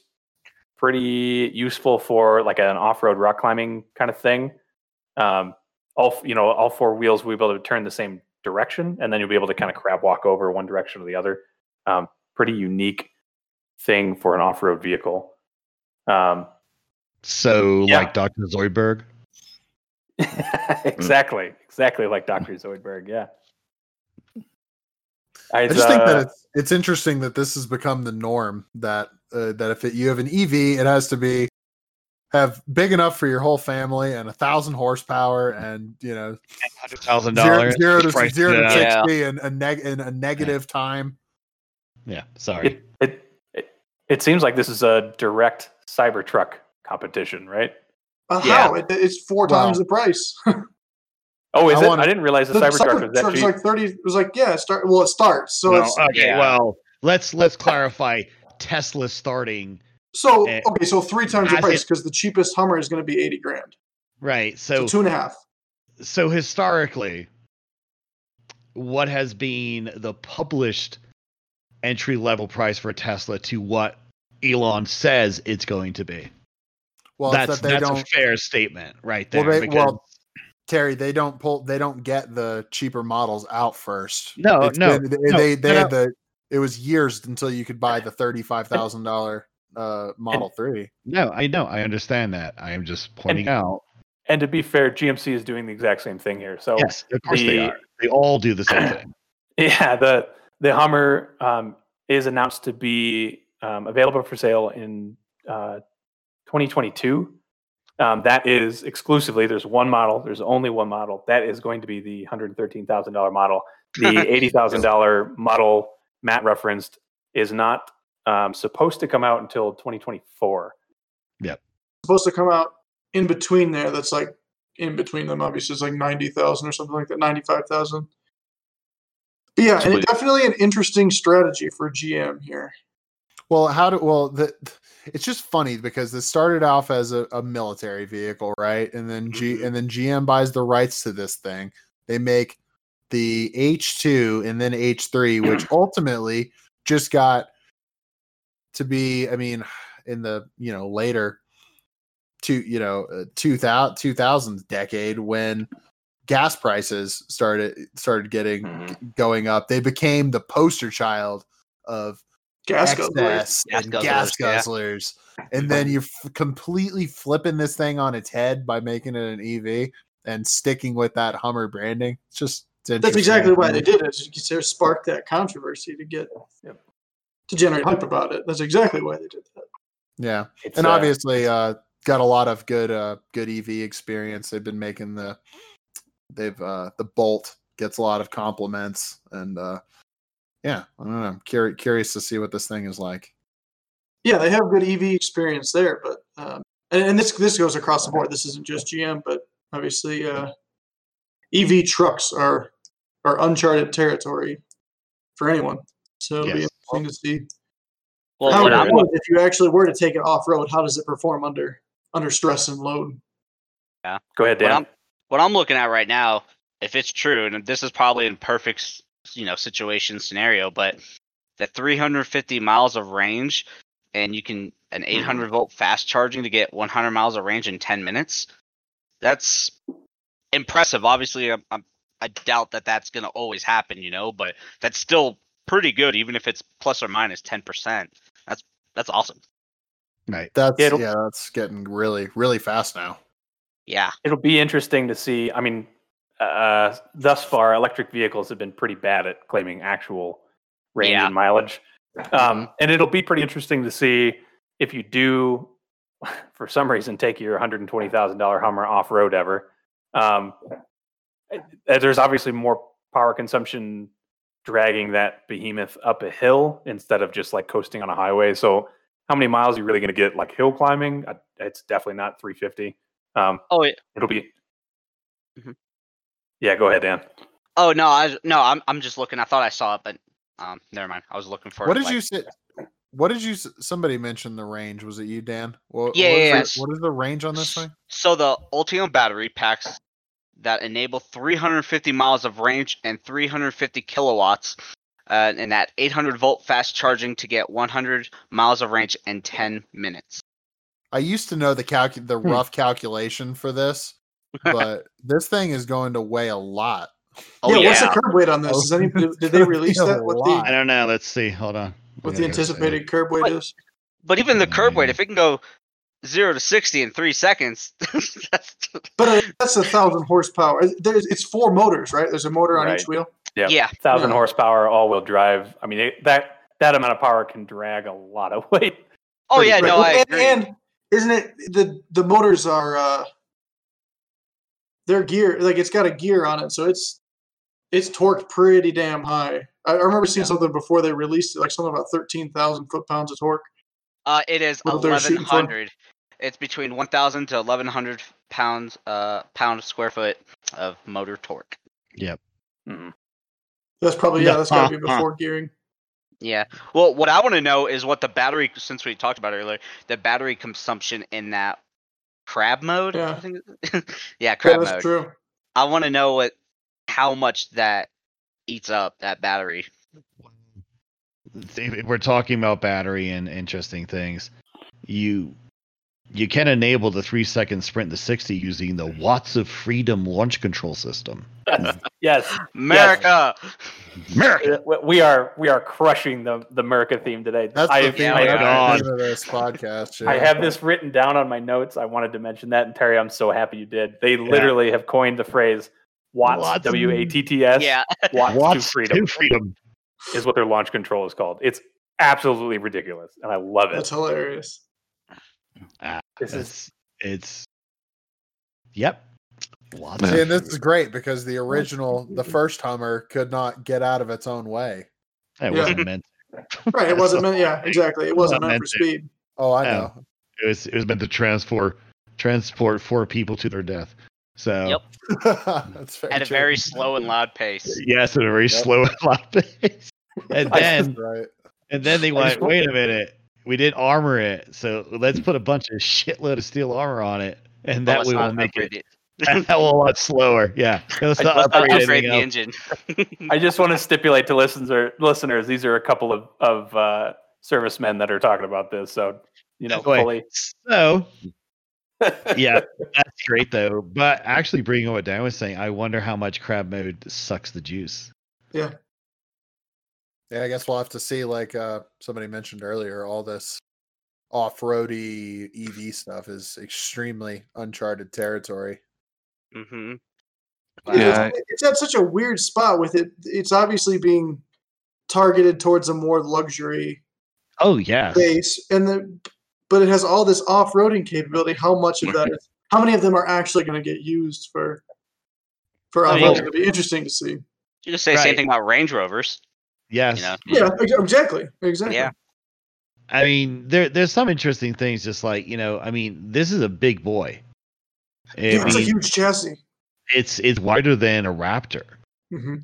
pretty useful for like an off road rock climbing kind of thing. Um, all you know, all four wheels will be able to turn the same direction, and then you'll be able to kind of crab walk over one direction or the other. Um, pretty unique thing for an off road vehicle. Um, So, Yeah. like Dr. Zoidberg. exactly, exactly like Dr. Zoidberg. Yeah. I just think that uh, it's it's interesting that this has become the norm. That uh, that if it, you have an EV, it has to be have big enough for your whole family and a thousand horsepower and you know Hundred thousand zero, dollars. zero to zero to Yeah. sixty a neg in a negative time. Yeah, sorry. it, it it it seems like this is a direct Cybertruck competition, right? Uh, Yeah. How? It, it's four Well- times the price. Oh, is I it? wanna- I didn't realize the, the Cybertruck was that cheap. like thirty. It was like yeah, start. Well, it starts. So No, it's okay, yeah. well, let's let's clarify. Tesla starting so okay. So three times the price because the cheapest Hummer is going to be eighty grand. right. So, So two and a half. so historically, what has been the published entry level price for a Tesla to what Elon says it's going to be? Well, that's that they that's a don't fair statement right Well, there. they- because- well, Terry, they don't pull they don't get the cheaper models out first. No, It's no, been- they no, they, they no, had the it was years until you could buy the thirty five thousand dollar uh Model Three. no, I know, I understand that. I am just pointing out. And to be fair, GMC is doing the exact same thing here. So Yes, of course they are. They all do the same thing. Yeah, the the Hummer um, is announced to be um, available for sale in uh, 2022. Um, that is exclusively. There's one model. There's only one model. That is going to be the hundred thirteen thousand dollar model. The eighty thousand dollar model Matt referenced is not um, supposed to come out until 2024. Yeah, Supposed to come out in between there. That's like in between them. Obviously, it's like ninety thousand or something like that. Ninety five thousand. Yeah, and definitely an interesting strategy for GM here. Well, how do well the it's just funny because this started off as a, a military vehicle, right? And then G Mhm. and then GM buys the rights to this thing. They make the H2 and then H3, which ultimately just got to be, I mean, in the you know later to you know uh, 2000 2000s decade when gas prices started started getting Mhm. going up, they became the poster child of Gas guzzlers. excess Gas and gas guzzlers, yeah. and then you're f- completely flipping this thing on its head by making it an EV and sticking with that Hummer branding. It's just it's That's exactly why they did it. To spark that controversy to get Yep. to generate hype about it. That's exactly why they did that. Yeah, It's, and uh, obviously, uh, got a lot of good uh good EV experience. They've been making the they've uh the Bolt gets a lot of compliments and uh yeah, I don't know. I'm curious curious to see what this thing is like. Yeah, they have good EV experience there, but um, and, and this this goes across the board. This isn't just GM, but obviously uh, EV trucks are are uncharted territory for anyone. So it'll be interesting to see Well, how what it I'm, would, if you actually were to take it off road. How does it perform under under stress and load? Yeah, go ahead, what Dan. I'm what I'm looking at right now, if it's true, and this is probably in perfect, s- you know, situation scenario, but the 350 miles of range, and you can an mm-hmm. 800 volt fast charging to get 100 miles of range in 10 minutes. That's impressive. Obviously, I'm, I'm, I doubt that that's going to always happen, you know, but that's still pretty good, even if it's plus or minus 10%. That's that's awesome. Right. That's It'll- yeah, that's getting really really fast now. Yeah. It'll be interesting to see. I mean, uh, thus far, electric vehicles have been pretty bad at claiming actual range Yeah. and mileage. Um, and it'll be pretty interesting to see if you do, for some reason, take your $120,000 Hummer off road ever. Um, uh, there's obviously more power consumption dragging that behemoth up a hill instead of just like coasting on a highway. So, how many miles are you really going to get like hill climbing? Uh, It's definitely not 350. Um, Oh, yeah. it'll be. Mhm. Yeah, go ahead, Dan. Oh no, I no, I'm I'm just looking. I thought I saw it, but um, never mind. I was looking for. What did like- you say? What did you? Somebody mentioned the range. Was it you, Dan? What, Yeah, what is yeah, the- yes. What is the range on this thing? So the Ultium battery packs that enable 350 miles of range and 350 kilowatts, uh, and that 800 volt fast charging to get 100 miles of range in 10 minutes. I used to know the calcu- the Hmm. rough calculation for this, but this thing is going to weigh a lot. Oh yeah, yeah, what's the curb weight on this? Is any, it's did, did they release that? What the I don't know. Let's see. Hold on. what We the gotta go see. anticipated curb weight is? but even the curb weight, Mm. if it can go zero to 60 in three seconds, that's, But uh, that's a thousand horsepower. There's it's four motors, right? There's a motor on Right. each wheel. Yeah, yeah, thousand Yeah. horsepower, all-wheel drive. I mean, it, that that amount of power can drag a lot of weight. Oh yeah, quick. no, I and, agree. and isn't it the the motors are uh they're gear like it's got a gear on it, so it's it's torqued pretty damn high. I, I remember seeing Yeah. something before they released it, like something about thirteen thousand foot pounds of torque. Uh, it is What they're shooting for? 1100. It's between 1,000 to 1,100 pounds, uh, pound square foot of motor torque. Mhm. That's probably yeah, No, that's got to huh, be huh. before gearing. Yeah. Well, what I want to know is what the battery, since we talked about it earlier, the battery consumption in that crab mode. Yeah. I think. yeah, Yeah, crab that's mode. true. I want to know what, how much that eats up that battery. if we're talking about battery and interesting things, you you can enable the three second sprint to 60 using the Watts of Freedom launch control system. yes, America. America! uh, we are we are crushing the the America theme today. That's I, the have- theme, yeah, I, my that's the of this podcast. I have this written down on my notes. I wanted to mention that, and Terry, I'm so happy you did. They literally have coined the phrase "Watts Watts- W A T T S." Yeah. Watts, Watts to freedom to freedom. is what their launch control is called. It's absolutely ridiculous, and I love it. That's hilarious. Ah, This is it's, it's yep. Watts Yeah. See, of and this is great because the original, the first Hummer, could not get out of its own way. That Yeah. wasn't meant. Right. It wasn't meant. Yeah, exactly. It wasn't meant meant for to. speed. Oh, I Yeah. know. It was it was meant to transport transport four people to their death. So Yep. That's very At a true. very slow and loud pace. yes, at a very Yep. slow and loud pace. And then right. and then they went, wait a minute, we didn't armor it, so let's put a bunch of shitload of steel armor on it, and that we'll make it it. a hell of a lot slower. Yeah, let's I- not upgrade upgrade the else. engine. I just want to stipulate to listeners, listeners, these are a couple of of uh, servicemen that are talking about this, so you know, Wait, fully. So yeah, that's great though. But actually, bringing what Dan was saying, I wonder how much crab mode sucks the juice. Yeah, I guess we'll have to see. Like uh, somebody mentioned earlier, all this off-roady EV stuff is extremely uncharted territory. Mm-hmm. Yeah. It's, it's at such a weird spot with it. It's obviously being targeted towards a more luxury Oh yeah. base, and the but it has all this off-roading capability. How much of that is? How many of them are actually going to get used for for I mean- off-roading? It'll be interesting to see. You just say the same thing about Range Rovers. Yes. You know. Yeah, exactly, exactly. Yeah. I mean, there there's some interesting things. Just like you know, I mean, this is a big boy. I Yeah, it's a huge chassis. it's it's wider than a Raptor. hmm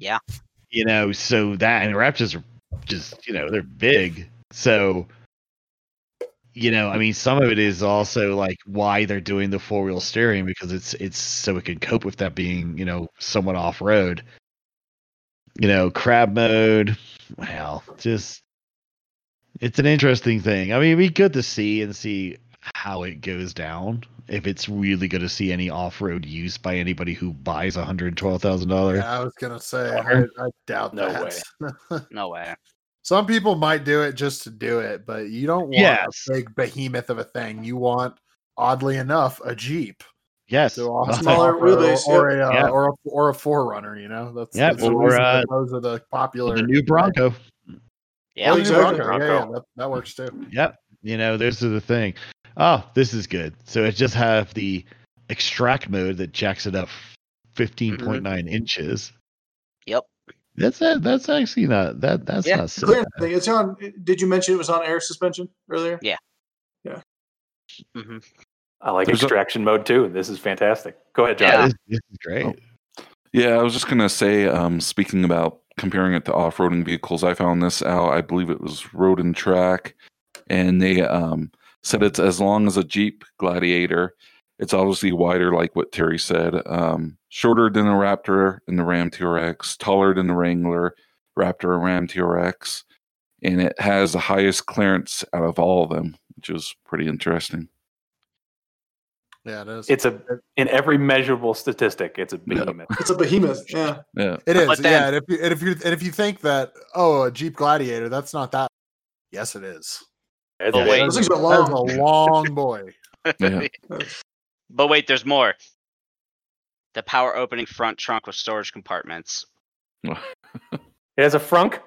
You know, so that and Raptors are just you know they're big. So you know, I mean, some of it is also like why they're doing the four wheel steering because it's it's so it can cope with that being you know somewhat off road. You know, crab mode. Well, just it's an interesting thing. I mean, it'd be good to see and see how it goes down. If it's really going to see any off road use by anybody who buys a hundred twelve thousand dollars. Yeah, I was gonna say, I, I doubt No that. No way. Some people might do it just to do it, but you don't want Yes. a big behemoth of a thing. You want, oddly enough, a Jeep. Yes, So off- Smaller wheelbase, or, a, uh, Yeah. or a or a 4Runner. You know, that's, Yeah, that's or, uh, those are the popular. the new Bronco. Yeah. Oh, new Exactly. Bronco. Yeah, yeah, that, that works too. Yep. You know, this is the thing. Oh, this is good. So it just have the extract mode that jacks it up 15.9 inches. Yep. That's it. That's actually not that. That's Yeah, not so Clear bad. thing. It's on. Did you mention it was on air suspension earlier? Yeah. Yeah. Mm hmm I like There's a- extraction mode too. This is fantastic. Go ahead, John. Yeah. This, this is great. Oh. Yeah, I was just gonna say, um, speaking about comparing it to off-roading vehicles, I found this out. I believe it was Road and Track, and they um, said it's as long as a Jeep Gladiator. It's obviously wider, like what Terry said. Um, shorter than the Raptor and the Ram TRX, taller than the Wrangler, Raptor and Ram TRX, and it has the highest clearance out of all of them, which is pretty interesting. Yeah, it is. It's a in every measurable statistic. It's a behemoth. It's a behemoth. Yeah. Yeah, It is, then- yeah. And if, you, and if you and if you think that oh a Jeep Gladiator, that's not that. Yes, it is. It's Oh, a- wait. Those things are That is long. a long boy. yeah. But wait, there's more. The power opening front trunk with storage compartments. It has a frunk.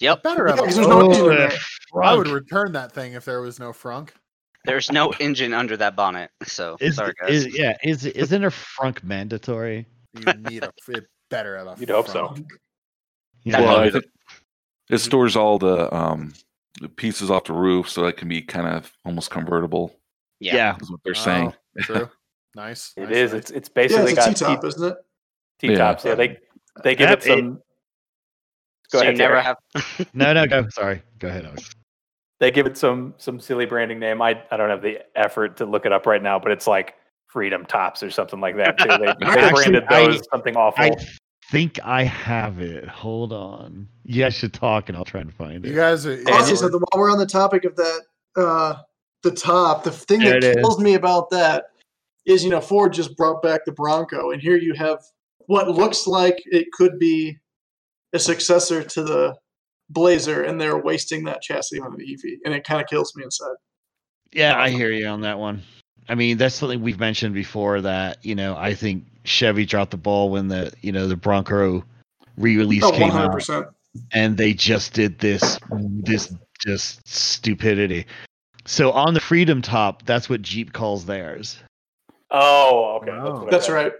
Yep. Better Yeah, have 'cause there's no Oh, engine in the there. I would return that thing if there was no frunk. There's no engine under that bonnet. So Is, sorry guys. is yeah is isn't a frunk mandatory? You need a it better have a. You'd hope so. frunk. You That know, Well, might I think it stores all the um the pieces off the roof, so that can be kind of almost convertible. yeah. yeah. Is what they're saying. Oh, True. Nice. It nice, is. nice. It's it's Yeah, basically it's a got T top, T isn't it? T tops. Yeah. they they give That it some. Go so ahead, you never Terry. have No, no, go. Sorry, go ahead. Alex. They give it some some silly branding name. I I don't have the effort to look it up right now, but it's like Freedom Tops or something like that too. They, they Actually, branded I- those something awful. I think I have it. Hold on. You guys should talk, and I'll try and find it. You guys are. I'll yeah, say something while we're on the topic of that. Uh, the top, the thing There that it is. kills me about that is, you know, Ford just brought back the Bronco, and here you have what looks like it could be a successor to the Blazer, and they're wasting that chassis on an EV, and it kind of kills me inside. Yeah, I hear you on that one. I mean, that's something we've mentioned before. That you know, I think Chevy dropped the ball when the you know the Bronco re-release Oh, came 100 out, and they just did this this just stupidity. So on the Freedom Top, that's what Jeep calls theirs. oh, okay. Oh. what I right.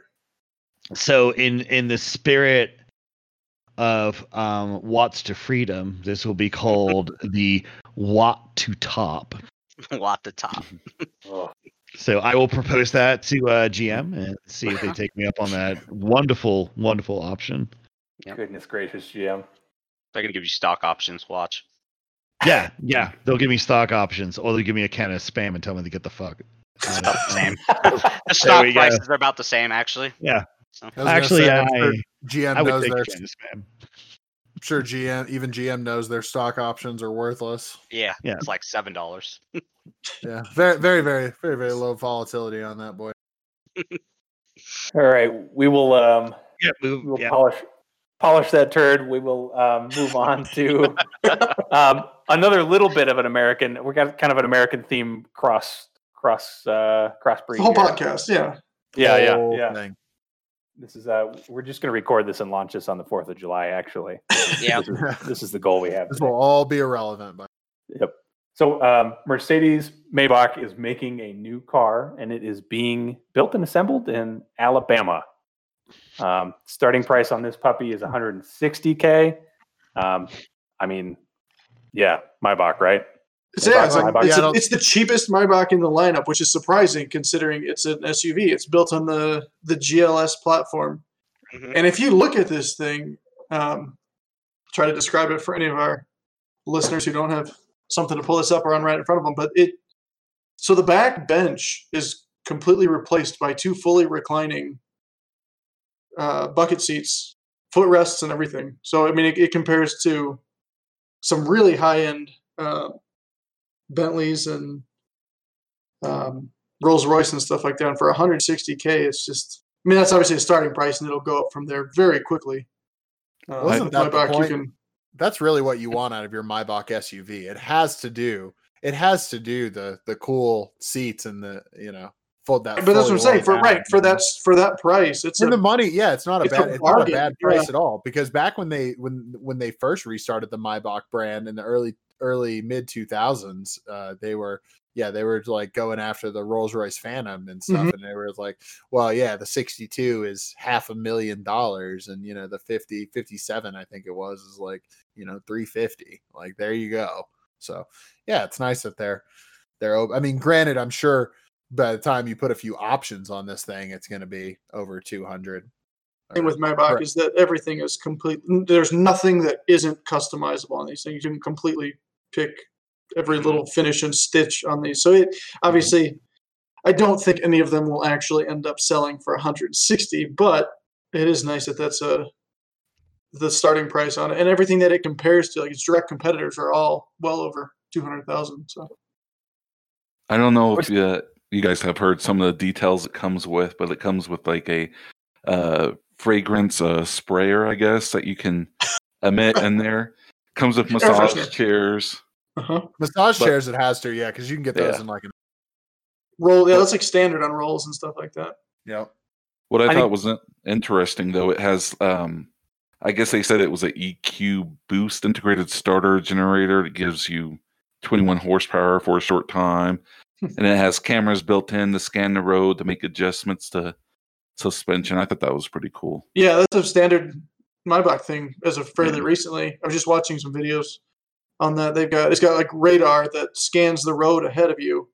So in in the spirit of um, watts to freedom, this will be called the watt to top. lot to top. So I will propose that to uh, GM and see if they take me up on that wonderful, wonderful option. Yep. goodness gracious, GM. They're gonna give you stock options. Watch. Yeah, yeah. They'll give me stock options, or they'll give me a can of spam and tell me to get the fuck. It's out about of the same. The stock we go. prices are about the same, actually. Yeah. So I Actually, say, I'm I, sure GM I knows their. a can of spam. I'm sure GM, even GM knows their stock options are worthless. yeah, Yeah. it's like seven dollars. Yeah, very, very, very, very, very low volatility on that boy. All right, we will um Yeah, move. we will Yeah. polish polish that turd. We will um, move on to um, another little bit of an American. We got kind of an American theme cross cross uh, crossbreed. The whole here. podcast, yeah. Yeah, yeah, yeah. thing. This is uh, we're just going to record this and launch this on the Fourth of July. Actually, Yeah. this is, this is the goal we have. This today. will all be irrelevant, but Yep. So um, Mercedes Maybach is making a new car, and it is being built and assembled in Alabama. Um, starting price on this puppy is 160k. Um, I mean, yeah, Maybach, right? It's, yeah, it's, like, it's, Yeah, I a- don't- it's the cheapest Maybach in the lineup, which is surprising considering it's an SUV. It's built on the the GLS platform, Mhm. and if you look at this thing, um, try to describe it for any of our listeners who don't have something to pull this up or on right in front of them. But it so the back bench is completely replaced by two fully reclining uh, bucket seats, footrests, and everything. So I mean, it, it compares to some really high end uh, Bentleys and um, Rolls Royce and stuff like that. And for 160k, it's just I mean that's obviously a starting price, and it'll go up from there very quickly. Uh, Wasn't that the Maybach, you point? can- that's really what you want out of your Maybach SUV. It has to do. It has to do the the cool seats and the you know fold that. but that's what I'm saying. For right for that for that price, it's a, the money, yeah, it's not a it's a bad, it's not a bad price yeah. at all. Because back when they when when they first restarted the Maybach brand in the early early mid two thousands, uh, they were yeah they were like going after the Rolls Royce Phantom and stuff, Mhm. and they were like, well, yeah, the sixty two is half a million dollars, and you know the 50 57 I think it was is like you know three fifty. Like there you go. So yeah, it's nice that they're they're. I mean, granted, I'm sure by the time you put a few options on this thing, it's going to be over 200. Thing with Maybach Correct. is that everything is complete. There's nothing that isn't customizable on these things. You can completely pick every mm-hmm. little finish and stitch on these. So it mm-hmm. obviously, I don't think any of them will actually end up selling for 160, but it is nice that that's a the starting price on it, and everything that it compares to, like its direct competitors, are all well over 200,000. So I don't know if you, uh, you guys have heard some of the details it comes with, but it comes with like a uh, fragrance uh, sprayer, I guess, that you can emit in there. Comes with massage freshener. chairs. uh-huh. Massage But- chairs it has to, yeah, because you can get those Yeah. in like an roll, yeah, that's like standard on rolls and stuff like that. yeah. What I, I thought think- was in- interesting, though, it has, um, I guess they said it was a EQ boost integrated starter generator that gives you 21 horsepower for a short time. and it has cameras built in to scan the road to make adjustments to suspension. I thought that was pretty cool. Yeah, that's a standard my Maybach thing as of fairly recently. I was just watching some videos on that. They've got it's got like radar that scans the road ahead of you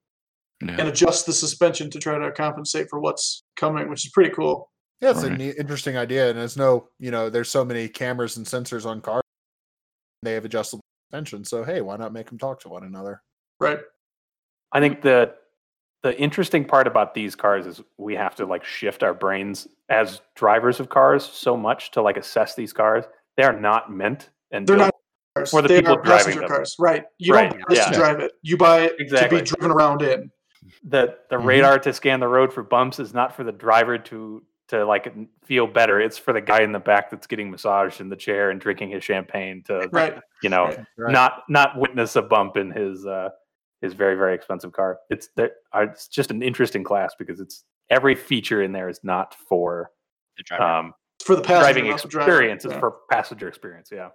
Yeah. and adjusts the suspension to try to compensate for what's coming, which is pretty cool. Yeah, it's a Right. neat, interesting idea, and there's no, you know, there's so many cameras and sensors on cars. They have adjustable suspension, so hey, why not make them talk to one another? Right. I think the the interesting part about these cars is we have to like shift our brains as drivers of cars so much to like assess these cars. They are not meant and They're not cars. For the they people are driving passenger them. cars. Right. You Right, don't buy this yeah. to drive it. You buy it Exactly. to be driven around in. the the Mhm. radar to scan the road for bumps is not for the driver to to like feel better. It's for the guy in the back that's getting massaged in the chair and drinking his champagne to Right. you know Right. Right. not not witness a bump in his uh his very very expensive car. It's there. uh, It's just an interesting class because it's every feature in there is not for The driver. um It's for the passenger, driving not driver. experience. It's Yeah. for passenger experience. Yeah.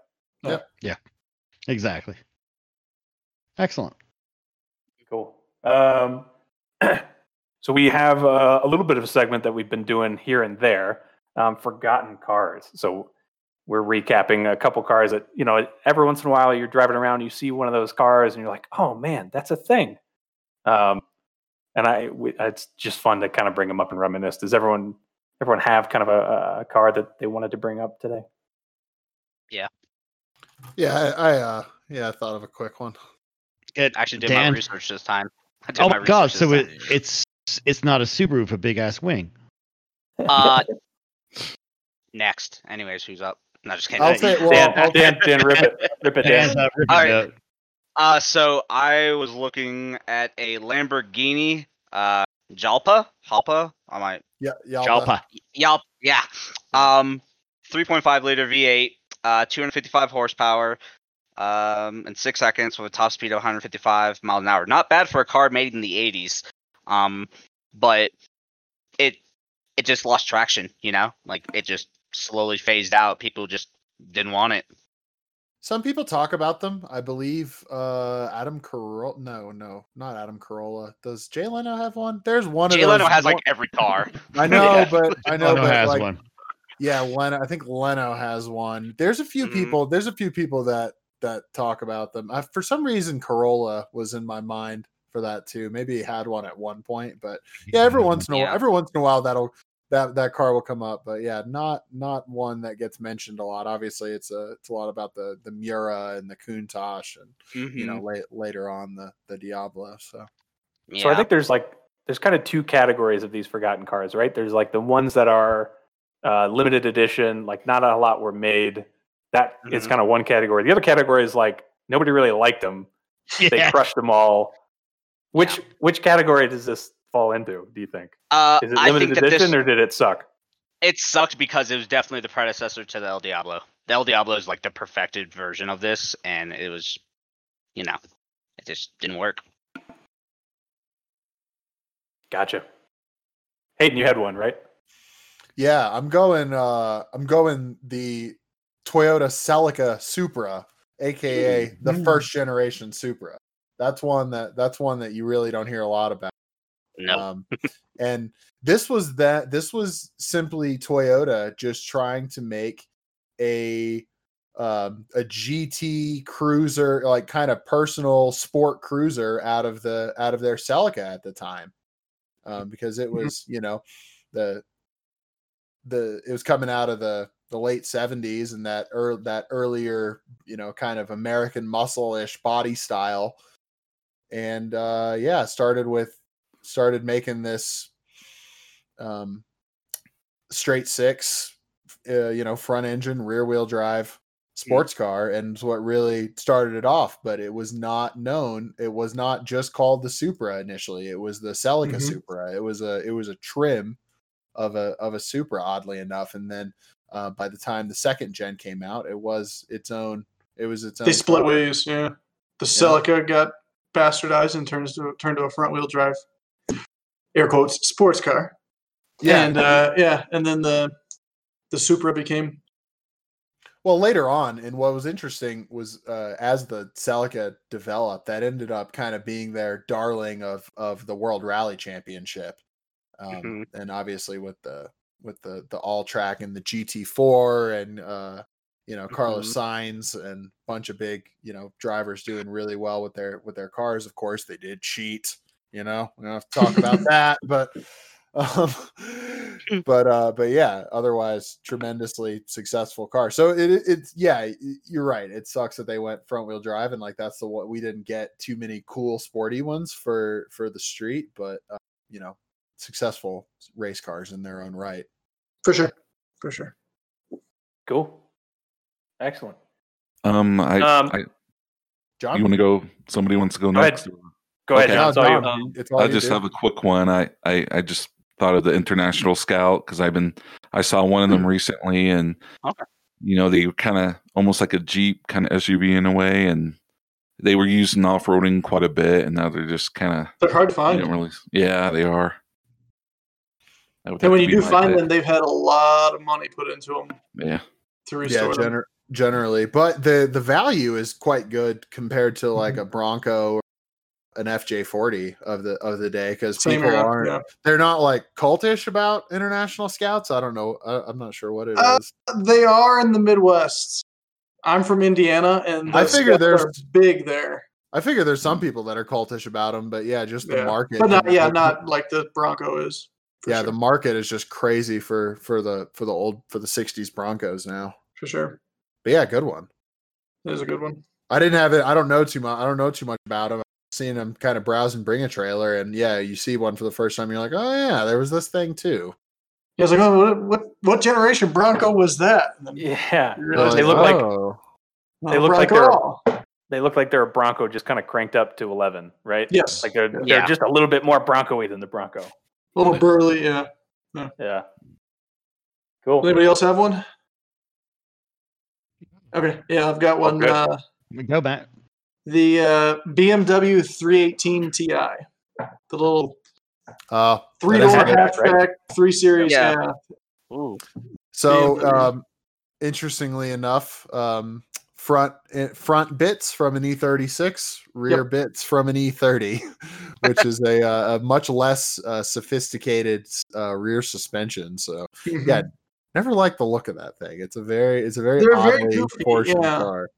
Yeah. Yeah. Exactly. Excellent. Cool. Um, so we have uh, a little bit of a segment that we've been doing here and there, um, forgotten cars. So we're recapping a couple cars that you know every once in a while you're driving around, you see one of those cars, and you're like, oh man, that's a thing. Um, and I, we, it's just fun to kind of bring them up and reminisce. Does everyone everyone have kind of a, a car that they wanted to bring up today? Yeah, I, I uh, yeah, I thought of a quick one. It, I actually did Dan- my research this time. I did Oh my my god! So it, it's it's not a Subaru with a big ass wing. Uh, next. Anyways, who's up? No, just kidding. I'll say, well, Dan, I'll- Dan, Dan, rip it, rip it, Dan. And, uh, ripping All it right. up. Uh, so I was looking at a Lamborghini, uh, Jalpa, Jalpa. I might yeah, yeah, Jalpa. Yelp, yeah. Um, 3.5 liter V8, uh, 255 horsepower, um, in six seconds with a top speed of 155 miles an hour. Not bad for a car made in the 80s. Um, but it it just lost traction. You know, like it just slowly phased out. People just didn't want it. Some people talk about them. I believe uh Adam Carolla. No, no, not Adam Carolla. Does Jay Leno have one? There's one Jay of those. Leno has like every car. I know, Yeah. but I know, Leno but has like, one. Yeah, Leno. I think Leno has one. There's a few Mhm. people. There's a few people that that talk about them. I, for some reason, Carolla was in my mind for that too. Maybe he had one at one point, but yeah, every once in a while, every once in a while that'll that that car will come up. But yeah, not not one that gets mentioned a lot. Obviously, it's a it's a lot about the the Miura and the Countach and you know Mhm. late, later on the the Diablo. So yeah. So I think there's like there's kind of two categories of these forgotten cars, right? There's like the ones that are uh, limited edition, like not a lot were made. That is Mhm. kind of one category. The other category is like nobody really liked them. They crushed them all. Which which category does this fall into? Do you think? Uh, Is it I limited think edition this, or did it suck? it sucked because it was definitely the predecessor to the El Diablo. The El Diablo is like the perfected version of this, and it was, you know, it just didn't work. Gotcha. Hayden, you had one, right? yeah, I'm going. uh I'm going the Toyota Celica Supra, aka the first generation Supra. That's one that that's one that you really don't hear a lot about. No, Um, and this was that this was simply Toyota just trying to make a um, a GT cruiser, like kind of personal sport cruiser out of the out of their Celica at the time. um, because it was you know the the it was coming out of the the late 70s and that er, that earlier you know kind of American muscle-ish body style and uh yeah started with started making this um straight six uh, you know front engine rear wheel drive sports car and what really started it off but it was not known it was not just called the supra initially it was the celica Mhm. supra it was a it was a trim of a of a supra oddly enough and then uh, by the time the second gen came out it was its own it was its own They split car. ways. Yeah, the Celica got bastardized and turns to turned to a front wheel drive, air quotes, sports car. yeah and uh, yeah, and then the the Supra became Well, later on, and what was interesting was uh, as the Celica developed, that ended up kind of being their darling of of the World Rally Championship, um, Mhm. and obviously with the with the the All-Trac and the GT4 and uh, you know Carlos Sainz and a bunch of big you know drivers doing really well with their with their cars. Of course, they did cheat. You know, we don't have to talk about that, but um, but uh but yeah otherwise tremendously successful car so it it- it's yeah you're right it sucks that they went front wheel drive and like that's the what we didn't get too many cool sporty ones for for the street but uh, you know successful race cars in their own right for sure, for sure. Cool. Excellent. Um, I, Um, I john you want to go? Somebody wants to go Go ahead. Next. Go ahead, Okay. John. No, It's all you. John, Um, it's all I just do. have a quick one. I, I, I just thought of the International Scout because I've been I saw one of them recently, and Okay. you know they were kind of almost like a Jeep kind of SUV in a way, and they were used in off roading quite a bit, and now they're just kind of They're hard to find. really. Yeah, they are. And when you do find pick. them, they've had a lot of money put into them yeah, to yeah restore them. generally but the the value is quite good compared to like a bronco or an FJ40 of the of the day because people era, aren't yeah. they're not like cultish about international scouts. I don't know. I, I'm not sure what it is. Uh, They are in the Midwest. I'm from Indiana, and I figure there's- big there, I figure there's some people that are cultish about them, but yeah, just the yeah. market. but not yeah, like, not like the Bronco is. yeah, sure, the market is just crazy for for the for the old for the '60s Broncos now. for sure. But yeah, good one. That is a good one. I didn't have it. I don't know too much. I don't know too much about them. Seeing them kind of browse and bring a trailer, and yeah, you see one for the first time. You're like, oh yeah, there was this thing too. He was like, "Oh, what, what what generation Bronco was that?" Yeah. you realize, They look like oh. they oh, look like they're- they look like they're a Bronco just kind of cranked up to eleven, right? yes, Like they're they're just a little bit more Bronco-y than the Bronco. a little burly. Yeah. Yeah. Cool. Anybody else have one? Okay, yeah, I've got one. good. Uh, Go back. The uh, BMW 318 Ti, the little Uh, three door hatchback, hatchback, right? three series. Yeah. Yeah, So, um, interestingly enough, um, front eh, front bits from an E36, rear bits from an E30, which is a, uh, a much less uh, sophisticated uh, rear suspension. So, yeah, never liked the look of that thing. It's a very it's a very They're very oddly goofy, proportioned yeah. car.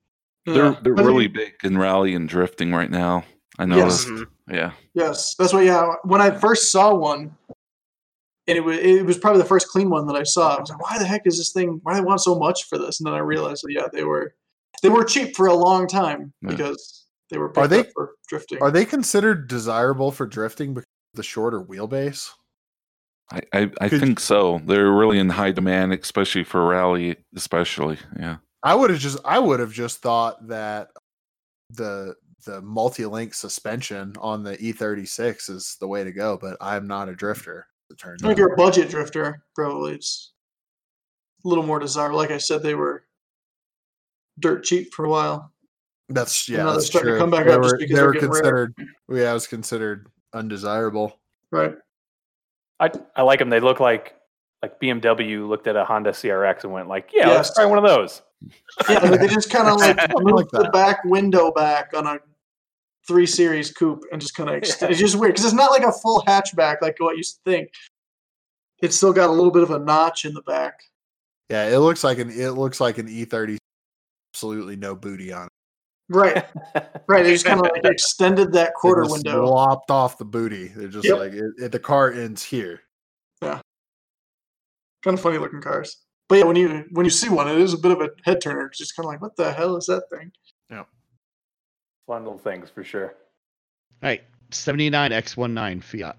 They're they're But really it- big in rally and drifting right now. I Yes. noticed. Mhm. Yeah, Yes, that's what. Yeah, when I first saw one, and it was it was probably the first clean one that I saw. I was like, "Why the heck is this thing? Why do they want so much for this?" And then I realized that yeah, they were they were cheap for a long time Yeah. because they were Are they- up for drifting. Are they considered desirable for drifting because of the shorter wheelbase? I I, I think so. They're really in high demand, especially for rally, especially. Yeah. I would have just I would have just thought that the the multi-link suspension on the E36 is the way to go, but I'm not a drifter. It turns I think out. you're a budget drifter, probably it's a little more desirable. Like I said, they were dirt cheap for a while. That's yeah, now they're that's starting to true. come back they up just were, because they they're were getting rare. considered yeah, it was considered undesirable. Right. I I like them. They look like like BMW looked at a Honda CRX and went like, yeah, let's try one of those. Yeah, they just kind of like Something moved like the back window back on a three series coupe and just kind of ext- it's just weird because it's not like a full hatchback like what you think. It's still got a little bit of a notch in the back. Yeah, it looks like an it looks like an E30 absolutely no booty on it. Right, right. They just kind of like extended that quarter just window. lopped off the booty. They're just Yep. like it, it- the car ends here. Yeah, kind of funny looking cars. But yeah, when you when you see one, it is a bit of a head turner. It's just kind of like, what the hell is that thing? Yeah, fun little things for sure. All right, 79 X19 Fiat.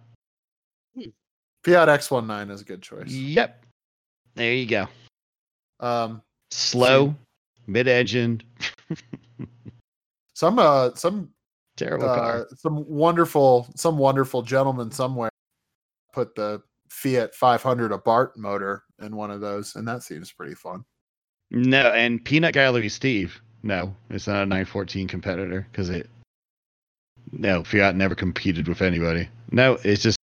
Fiat X19 is a good choice. Yep. There you go. Um, Slow, mid-engined, some uh some terrible uh, car. some wonderful some wonderful gentleman somewhere put the Fiat 500 Abarth motor in one of those, and that seems pretty fun. No, and Peanut Gallery Steve. No, it's not a 914 competitor because it. No, Fiat never competed with anybody. No, it's just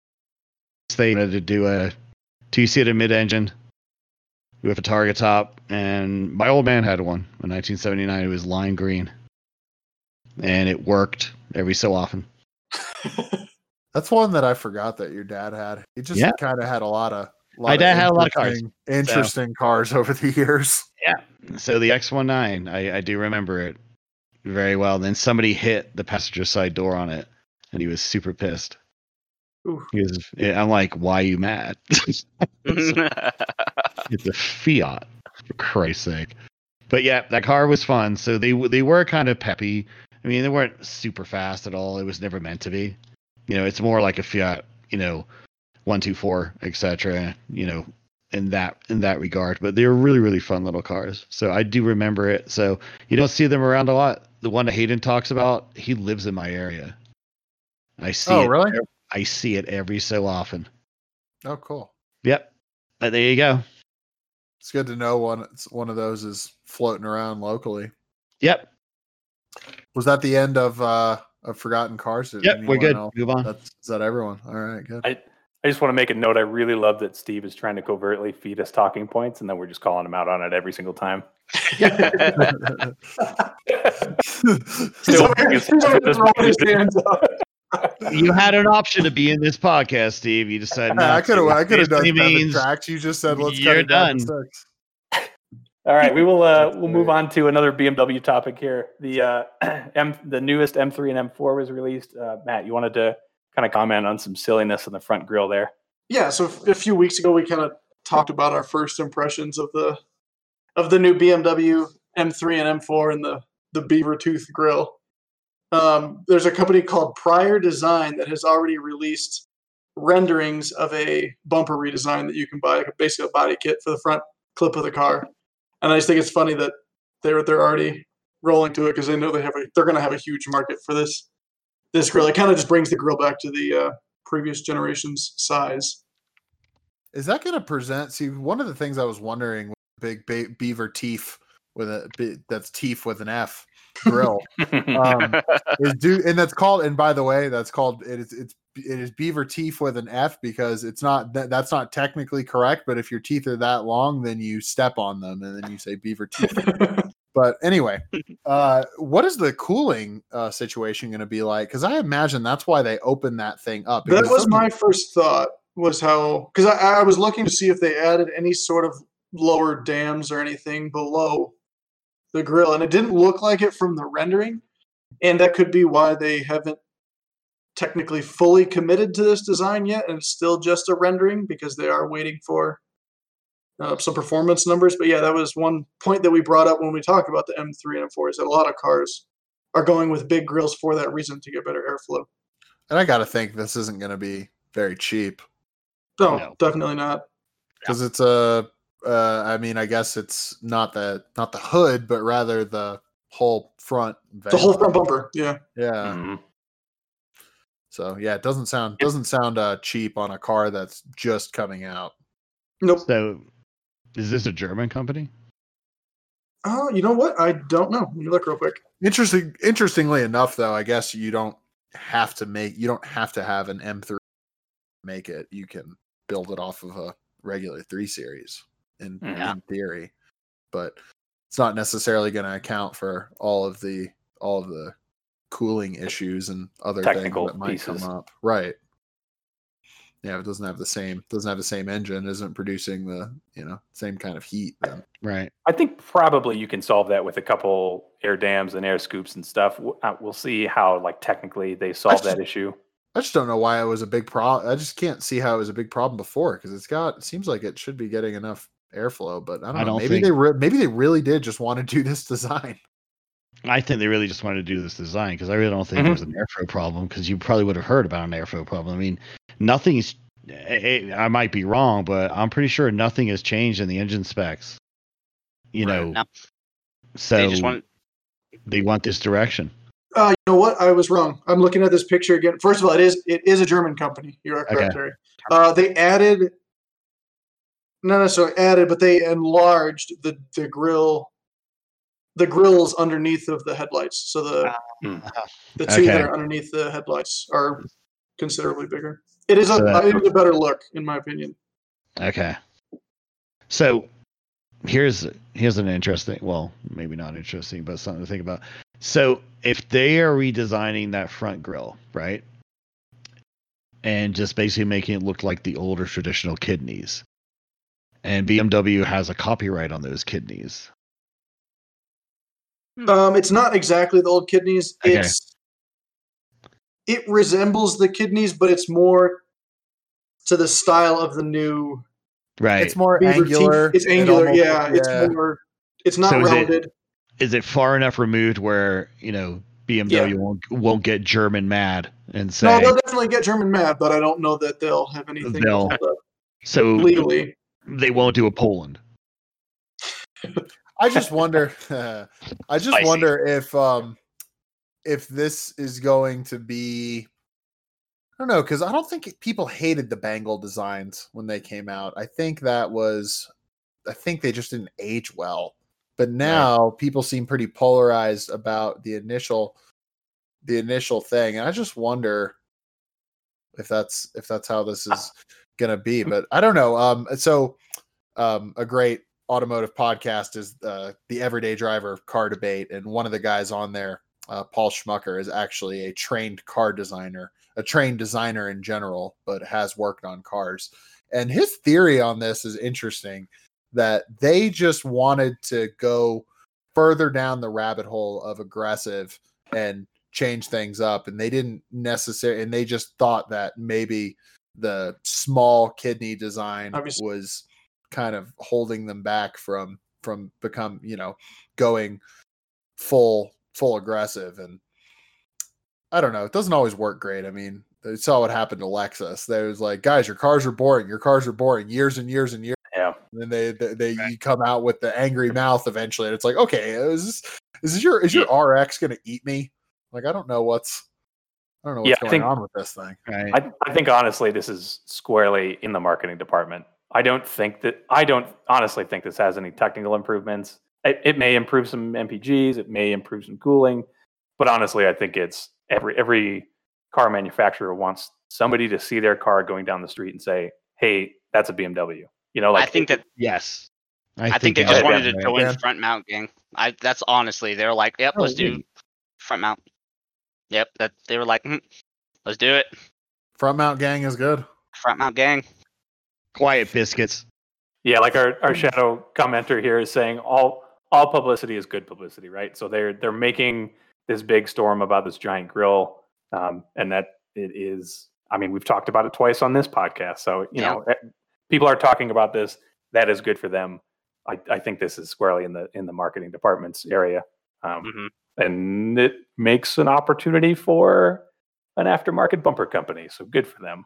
they wanted to do a two-seater mid-engine with a target top, and my old man had one in 1979. It was lime green, and it worked every so often. That's one that I forgot that your dad had. He just Yeah. kind of had a lot of. Lot My dad had a lot of cars, interesting- Interesting cars over the years. Yeah. So the X19, I, I do remember it very well. Then somebody hit the passenger side door on it, and he was super pissed. Ooh. He was, I'm like, why are you mad? it's a Fiat, for Christ's sake. But yeah, that car was fun. So they they were kind of peppy. I mean, they weren't super fast at all. It was never meant to be. You know, it's more like a Fiat. You know, one two four, etc. You know, in that in that regard. But they were really really fun little cars. So I do remember it. So you don't see them around a lot. The one that Hayden talks about, he lives in my area. I see. Oh, it really? I see it every so often. Oh, cool. Yep. But there you go. It's good to know one one of those is floating around locally. Yep. Was that the end of uh of Forgotten Cars? Did Yep. We're good. else- Move on. That's is that everyone? All right, good. I I just want to make a note. I really love that Steve is trying to covertly feed us talking points, and then we're just calling him out on it every single time. He's Still over here- biggest- he's over here this throwing his biggest- hands up. you had an option to be in this podcast, Steve. You decided not I could have. I could have done Basically seven means tracks. You just said let's you're cut it down to done. All right, we will uh, we'll move on to another BMW topic here. The uh, M the newest M3 and M4 was released. Uh, Matt, you wanted to kind of comment on some silliness in the front grill there. Yeah, so a few weeks ago we kind of talked about our first impressions of the of the new BMW M3 and M4 and the the beaver tooth grill. Um, there's a company called Prior Design that has already released renderings of a bumper redesign that you can buy, basically a body kit for the front clip of the car. And I just think it's funny that they're they're already rolling to it because they know they have a they're going to have a huge market for this this grill. It kind of just brings the grill back to the uh, previous generation's size. Is that going to present? See, one of the things I was wondering, with big be- beaver teeth with a be- that's teeth with an F grill um, is do, and that's called. And by the way, that's called it is it's it is beaver teeth with an F because it's not that that's not technically correct. But if your teeth are that long, then you step on them and then you say beaver teeth. But anyway, uh, what is the cooling uh, situation going to be like? Because I imagine that's why they opened that thing up. That was my first thought. Was how because I, I was looking to see if they added any sort of lower dams or anything below the grill, and it didn't look like it from the rendering, and that could be why they haven't technically fully committed to this design yet, and it's still just a rendering because they are waiting for uh, some performance numbers. But yeah, that was one point that we brought up when we talked about the M3 and M4 is that a lot of cars are going with big grills for that reason to get better airflow. and I got to think this isn't going to be very cheap. No, No. definitely not. because it's a uh, I mean, I guess it's not the not the hood, but rather the whole front. The whole front bumper, yeah. Yeah. Mhm. So yeah, it doesn't sound doesn't sound uh, cheap on a car that's just coming out. Nope. So, is this a German company? Oh, you know what? I don't know. Let me look real quick. Interesting. Interestingly enough, though, I guess you don't have to make you don't have to have an M3 make it. You can build it off of a regular three series in, Yeah. in theory, but it's not necessarily going to account for all of the all of the cooling issues and other Technical things that might pieces. come up. Right. Yeah, if it doesn't have the same doesn't have the same engine, isn't producing the you know same kind of heat. Then Right. I think probably you can solve that with a couple air dams and air scoops and stuff. Uh, We'll see how like technically they solve just- that issue. I just don't know why it was a big problem. I just can't see how it was a big problem before because it's got it seems like it should be getting enough airflow, but I don't I know. don't maybe think- they re- maybe they really did just want to do this design. I think they really just wanted to do this design because I really don't think Mhm. there was an airflow problem because you probably would have heard about an airflow problem. I mean, nothing's. eh, eh, I might be wrong, but I'm pretty sure nothing has changed in the engine specs. You Right. know, No, so they just want they want this direction. Uh, you know what? I was wrong. I'm looking at this picture again. First of all, it is it is a German company. You are correct, Okay. Terry. Uh, they added, not necessarily added, but they enlarged the the grill, the grills underneath of the headlights. So the ah. hmm. the two that are underneath the headlights are considerably bigger. It is a So that- it is a better look, in my opinion. Okay. So here's here's an interesting well, maybe not interesting, but something to think about. So if they are redesigning that front grille, right? And just basically making it look like the older traditional kidneys. And BMW has a copyright on those kidneys. Um, it's not exactly the old kidneys. Okay. It's it resembles the kidneys, but it's more to the style of the new Right. It's more Beaver teeth. angular. It's angular, almost- yeah, It's more. It's not So is it- rounded. Is it far enough removed where, you know, BMW won't won't get German mad and say No, they'll definitely get German mad, but I don't know that they'll have anything They'll- so legally. they won't do a Poland. I just wonder. I just Spicy. wonder if um if this is going to be. I don't know because I don't think people hated the Bangle designs when they came out. I think that was, I think they just didn't age well. But now people seem pretty polarized about the initial, the initial thing, and I just wonder if that's if that's how this is gonna be. But I don't know. Um, so um, a great automotive podcast is uh, the Everyday Driver Car Debate, and one of the guys on there, uh, Paul Schmucker, is actually a trained car designer, a trained designer in general, but has worked on cars. And his theory on this is interesting that they just wanted to go further down the rabbit hole of aggressive and change things up and they didn't necessarily and they just thought that maybe the small kidney design Obviously. was kind of holding them back from from become you know going full full aggressive. And i don't know it doesn't always work great. I mean they saw what happened to lexus. They was like guys your cars are boring. Your cars are boring. Years and years and years. Yeah. and then they they, they you come out with the angry mouth eventually. And it's like okay is this is this your is your rx gonna eat me? Like i don't know what's i don't know what's Yeah, I going think- on with this thing. Right. I, I think honestly, this is squarely in the marketing department. I don't think that I don't honestly think this has any technical improvements. It, it may improve some MPGs, it may improve some cooling, but honestly, I think it's every every car manufacturer wants somebody to see their car going down the street and say, "Hey, that's a BMW." You know, like I think that yes. I, think they just wanted to yeah, join yeah. front mount gang. I that's honestly they're like, yep, Oh, let's do front mount. Yep, that they were like, "Hmm, let's do it, front mount gang is good front mount gang. Quiet biscuits. Yeah, like our, our shadow commenter here is saying all all publicity is good publicity, right? So they're they're making this big storm about this giant grill, um, and that it is. I mean, we've talked about it twice on this podcast, so you Yeah. know, eh, people are talking about this. That is good for them. I, I think this is squarely in the in the marketing department's area, um, hmm and it makes an opportunity for an aftermarket bumper company. So good for them.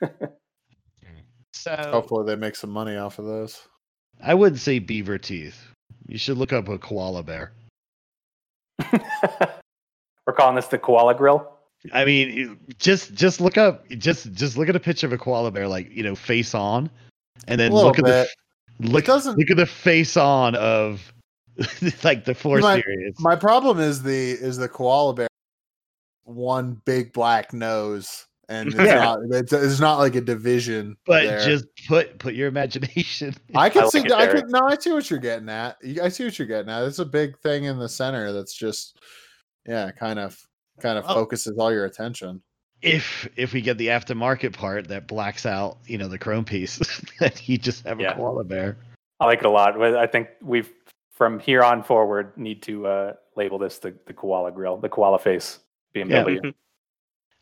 So hopefully they make some money off of those I wouldn't say beaver teeth. You should look up a koala bear. We're calling this the koala grill. I mean, just just look up just just look at a picture of a koala bear, like you know, face on, and then A little look at the look doesn't look at the face on of like the four My- series. My problem is the is the koala bear one big black nose, and it's Yeah. not it's, it's not like a division. but there. just put put your imagination. I can I see like I Derek. can no, I see what you're getting at. I see what you're getting at. It's a big thing in the center that's just yeah, kind of kind of Oh. focuses all your attention. if if we get the aftermarket part that blacks out, you know, the chrome piece, then you just have Yeah. a koala bear. I like it a lot. But I think we've from here on forward need to uh, label this the, the koala grill, the koala face BMW.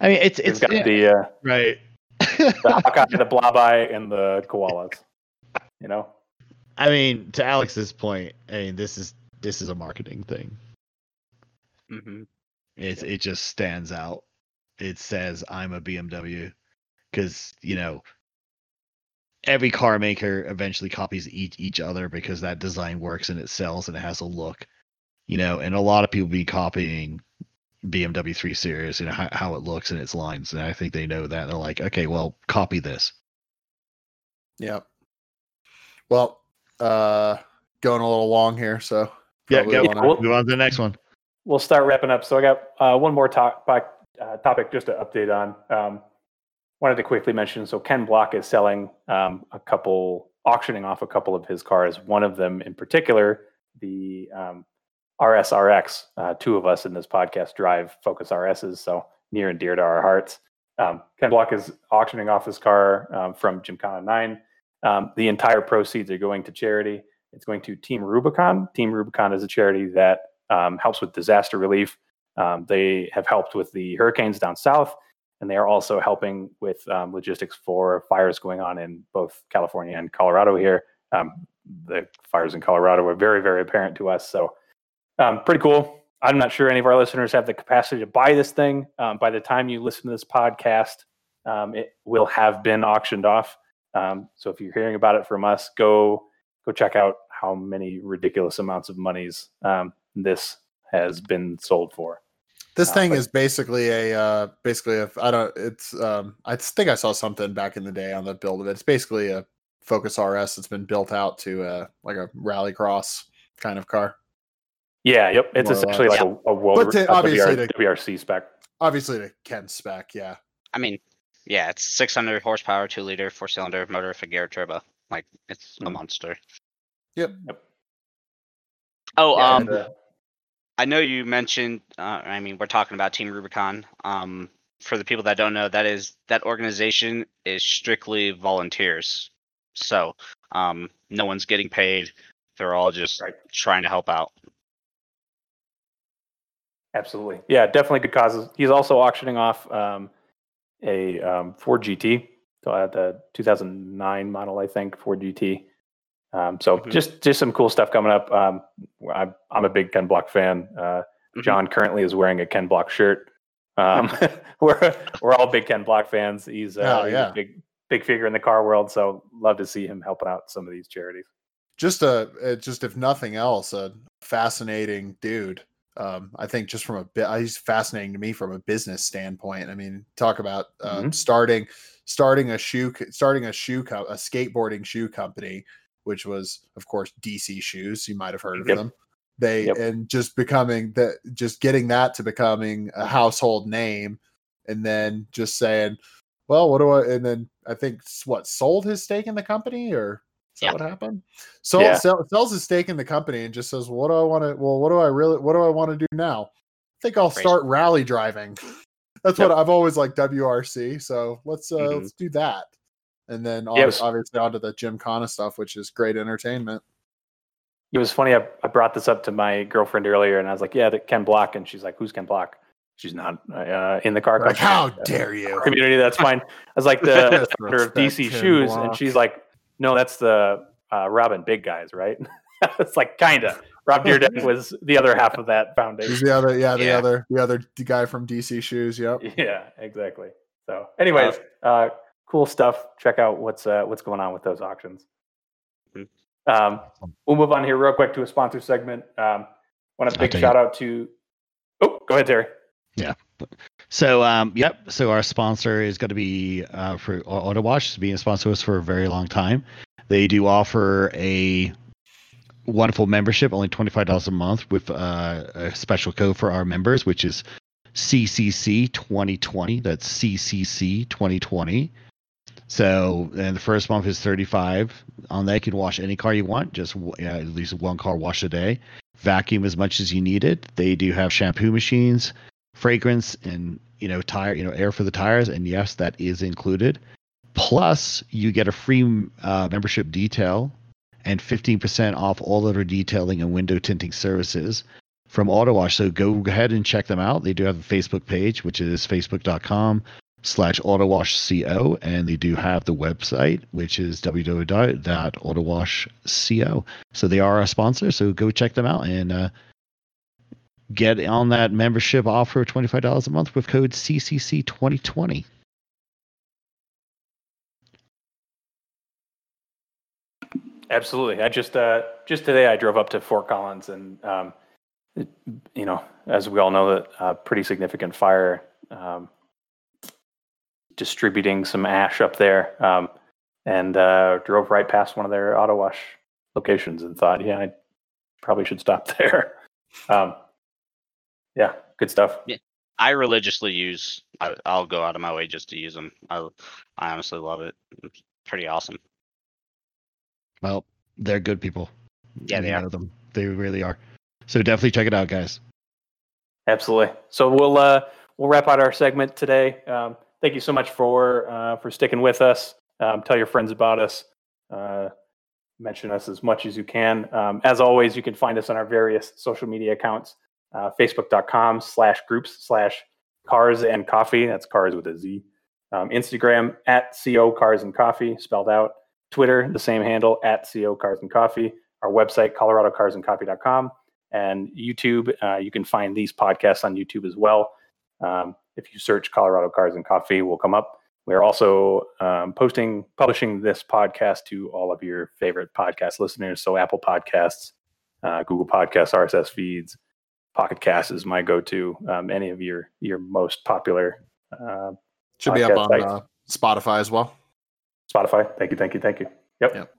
I mean, it's We've it's got yeah, the uh, right. the Hawkeye, the blob eye, and the koalas. You know, I mean, to Alex's point, I mean, this is this is a marketing thing. hmm It's it just stands out. It says I'm a BMW because you know every car maker eventually copies each each other because that design works and it sells and it has a look. You know, and a lot of people be copying BMW 3 Series, you know how, how it looks and its lines, and I think they know that. They're like, okay, well, copy this. Yep. Well, uh, going a little long here, so Yeah, probably go. wanna- Well- Move on to the next one. we'll start wrapping up. So I got uh, one more top, uh, topic just to update on. Um, wanted to quickly mention. So Ken Block is selling um, a couple, auctioning off a couple of his cars. One of them in particular, the um, RSRX. Uh, two of us in this podcast drive Focus RSs, so near and dear to our hearts. Um, Ken Block is auctioning off his car um, from Gymkhana 9. Um, the entire proceeds are going to charity. It's going to Team Rubicon. Team Rubicon is a charity that um, helps with disaster relief. Um, they have helped with the hurricanes down south, and they are also helping with um, logistics for fires going on in both California and Colorado here. The fires in Colorado were very, very apparent to us. So, um, pretty cool. I'm not sure any of our listeners have the capacity to buy this thing. Um, by the time you listen to this podcast, um, it will have been auctioned off. Um, so if you're hearing about it from us, go go check out how many ridiculous amounts of monies um, this has been sold for. This Uh, thing but- is basically a uh basically a I don't it's um I think I saw something back in the day on the build of it. It's basically a Focus RS that's been built out to uh like a rally cross kind of car. Yeah, yep. It's essentially less. like a, a world But to- a obviously WR, to- WRC spec. Obviously the Ken spec, yeah. I mean, yeah, it's 600 horsepower, two liter, four cylinder motor, Figure turbo. Like it's a Mhm. monster. Yep. Yep. Oh, Yeah, um, and, uh, I know you mentioned. Uh, I mean, we're talking about Team Rubicon. Um, for the people that don't know, that is that organization is strictly volunteers. So, um, no one's getting paid. They're all just Right. trying to help out. Absolutely. Yeah, definitely good causes. He's also auctioning off um, a um, Ford GT, so uh, the 2009 model, I think, Ford GT. Um, so Mhm. just just some cool stuff coming up. Um, I'm I'm a big Ken Block fan. Uh, Mhm. John currently is wearing a Ken Block shirt. Um, we're we're all big Ken Block fans. He's, uh, Oh, he's yeah. a big big figure in the car world. So love to see him helping out some of these charities. Just a uh, just if nothing else, a fascinating dude. Um, I think just from a bit, he's fascinating to me from a business standpoint. I mean, talk about uh, Mhm. starting starting a shoe starting a shoe co- a skateboarding shoe company, which was of course DC Shoes. You might have heard of Yep. them. They Yep. and just becoming that, just getting that to becoming a household name, and then just saying, well, what do I? And then I think what sold his stake in the company, or is that Yeah. what happened? So Yeah. sell, sells his stake in the company and just says, "What do I want to? Well, what do I really? What do I want to do now? I think I'll start rally driving. That's Yep. what I've always liked WRC. So let's uh, Mhm. let's do that, and then Yeah, was- obviously onto the Gymkhana stuff, which is great entertainment. It was funny. I, I brought this up to my girlfriend earlier, and I was like, "Yeah, the Ken Block," and she's like, "Who's Ken Block?" She's not uh, in the car Like, how dare you? community. That's fine. I was like the founder of DC Shoes, Block. and she's like, "No, that's the uh, Rob and Big Guys, right?" it's like kinda. Rob Dyrdek was the other half of that He's foundation. the other, yeah, the Yeah. other, the other guy from DC Shoes. Yep. Yeah, exactly. So, anyways, uh, cool stuff. Check out what's uh, what's going on with those auctions. Mhm. Um, we'll move on here real quick to a sponsor segment. Um, want a I'll big take shout out to. Oh, go ahead, Terry. So, um, yep. So our sponsor is going to be uh, for Auto Wash. It's been a sponsor us for a very long time. They do offer a wonderful membership, only twenty five dollars a month, with uh, a special code for our members, which is CCC twenty twenty. That's CCC twenty twenty. So, and the first month is thirty five. On that, you can wash any car you want, just yeah, at least one car wash a day. Vacuum as much as you need it. They do have shampoo machines fragrance and you know, tire, you know, air for the tires, and yes, that is included. Plus, you get a free uh, membership detail and 15% off all other detailing and window tinting services from Auto Wash. So go ahead and check them out. They do have a Facebook page, which is facebook.com slash autowashco, and they do have the website, which is www.autowashco. So they are a sponsor, so go check them out and uh, get on that membership offer of $25 a month with code CCC2020. Absolutely. I just uh, just today I drove up to Fort Collins and um, it, you know, as we all know, that uh, pretty significant fire um, distributing some ash up there, um, and uh, drove right past one of their auto wash locations and thought, yeah, I probably should stop there. Um, yeah, good stuff. Yeah. I religiously use. I, I'll go out of my way just to use them. I, I honestly love it. It's pretty awesome. Well, they're good people. Yeah, they We are. them. They really are. So definitely check it out, guys. Absolutely. So we'll uh, we'll wrap out our segment today. Um, thank you so much for uh, for sticking with us. Um, tell your friends about us. Uh, mention us as much as you can. Um, as always, you can find us on our various social media accounts. Uh, Facebook.com slash groups slash cars and coffee. That's cars with a Z. Um, Instagram at co cars and coffee spelled out. Twitter, the same handle at co cars and coffee. Our website, coloradocarsandcoffee.com and YouTube. Uh, you can find these podcasts on YouTube as well. Um, if you search Colorado Cars and Coffee, will come up. We're also um, posting, publishing this podcast to all of your favorite podcast listeners. So Apple Podcasts, uh, Google Podcasts, RSS feeds, Pocket Cast is my go-to. Um, any of your your most popular uh, Should be up on uh, Spotify as well. Spotify. Thank you, thank you, thank you. Yep. Yep.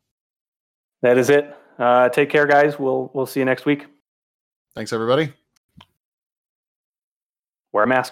That is it. Uh, take care, guys. We'll we'll see you next week. Thanks, everybody. Wear a mask.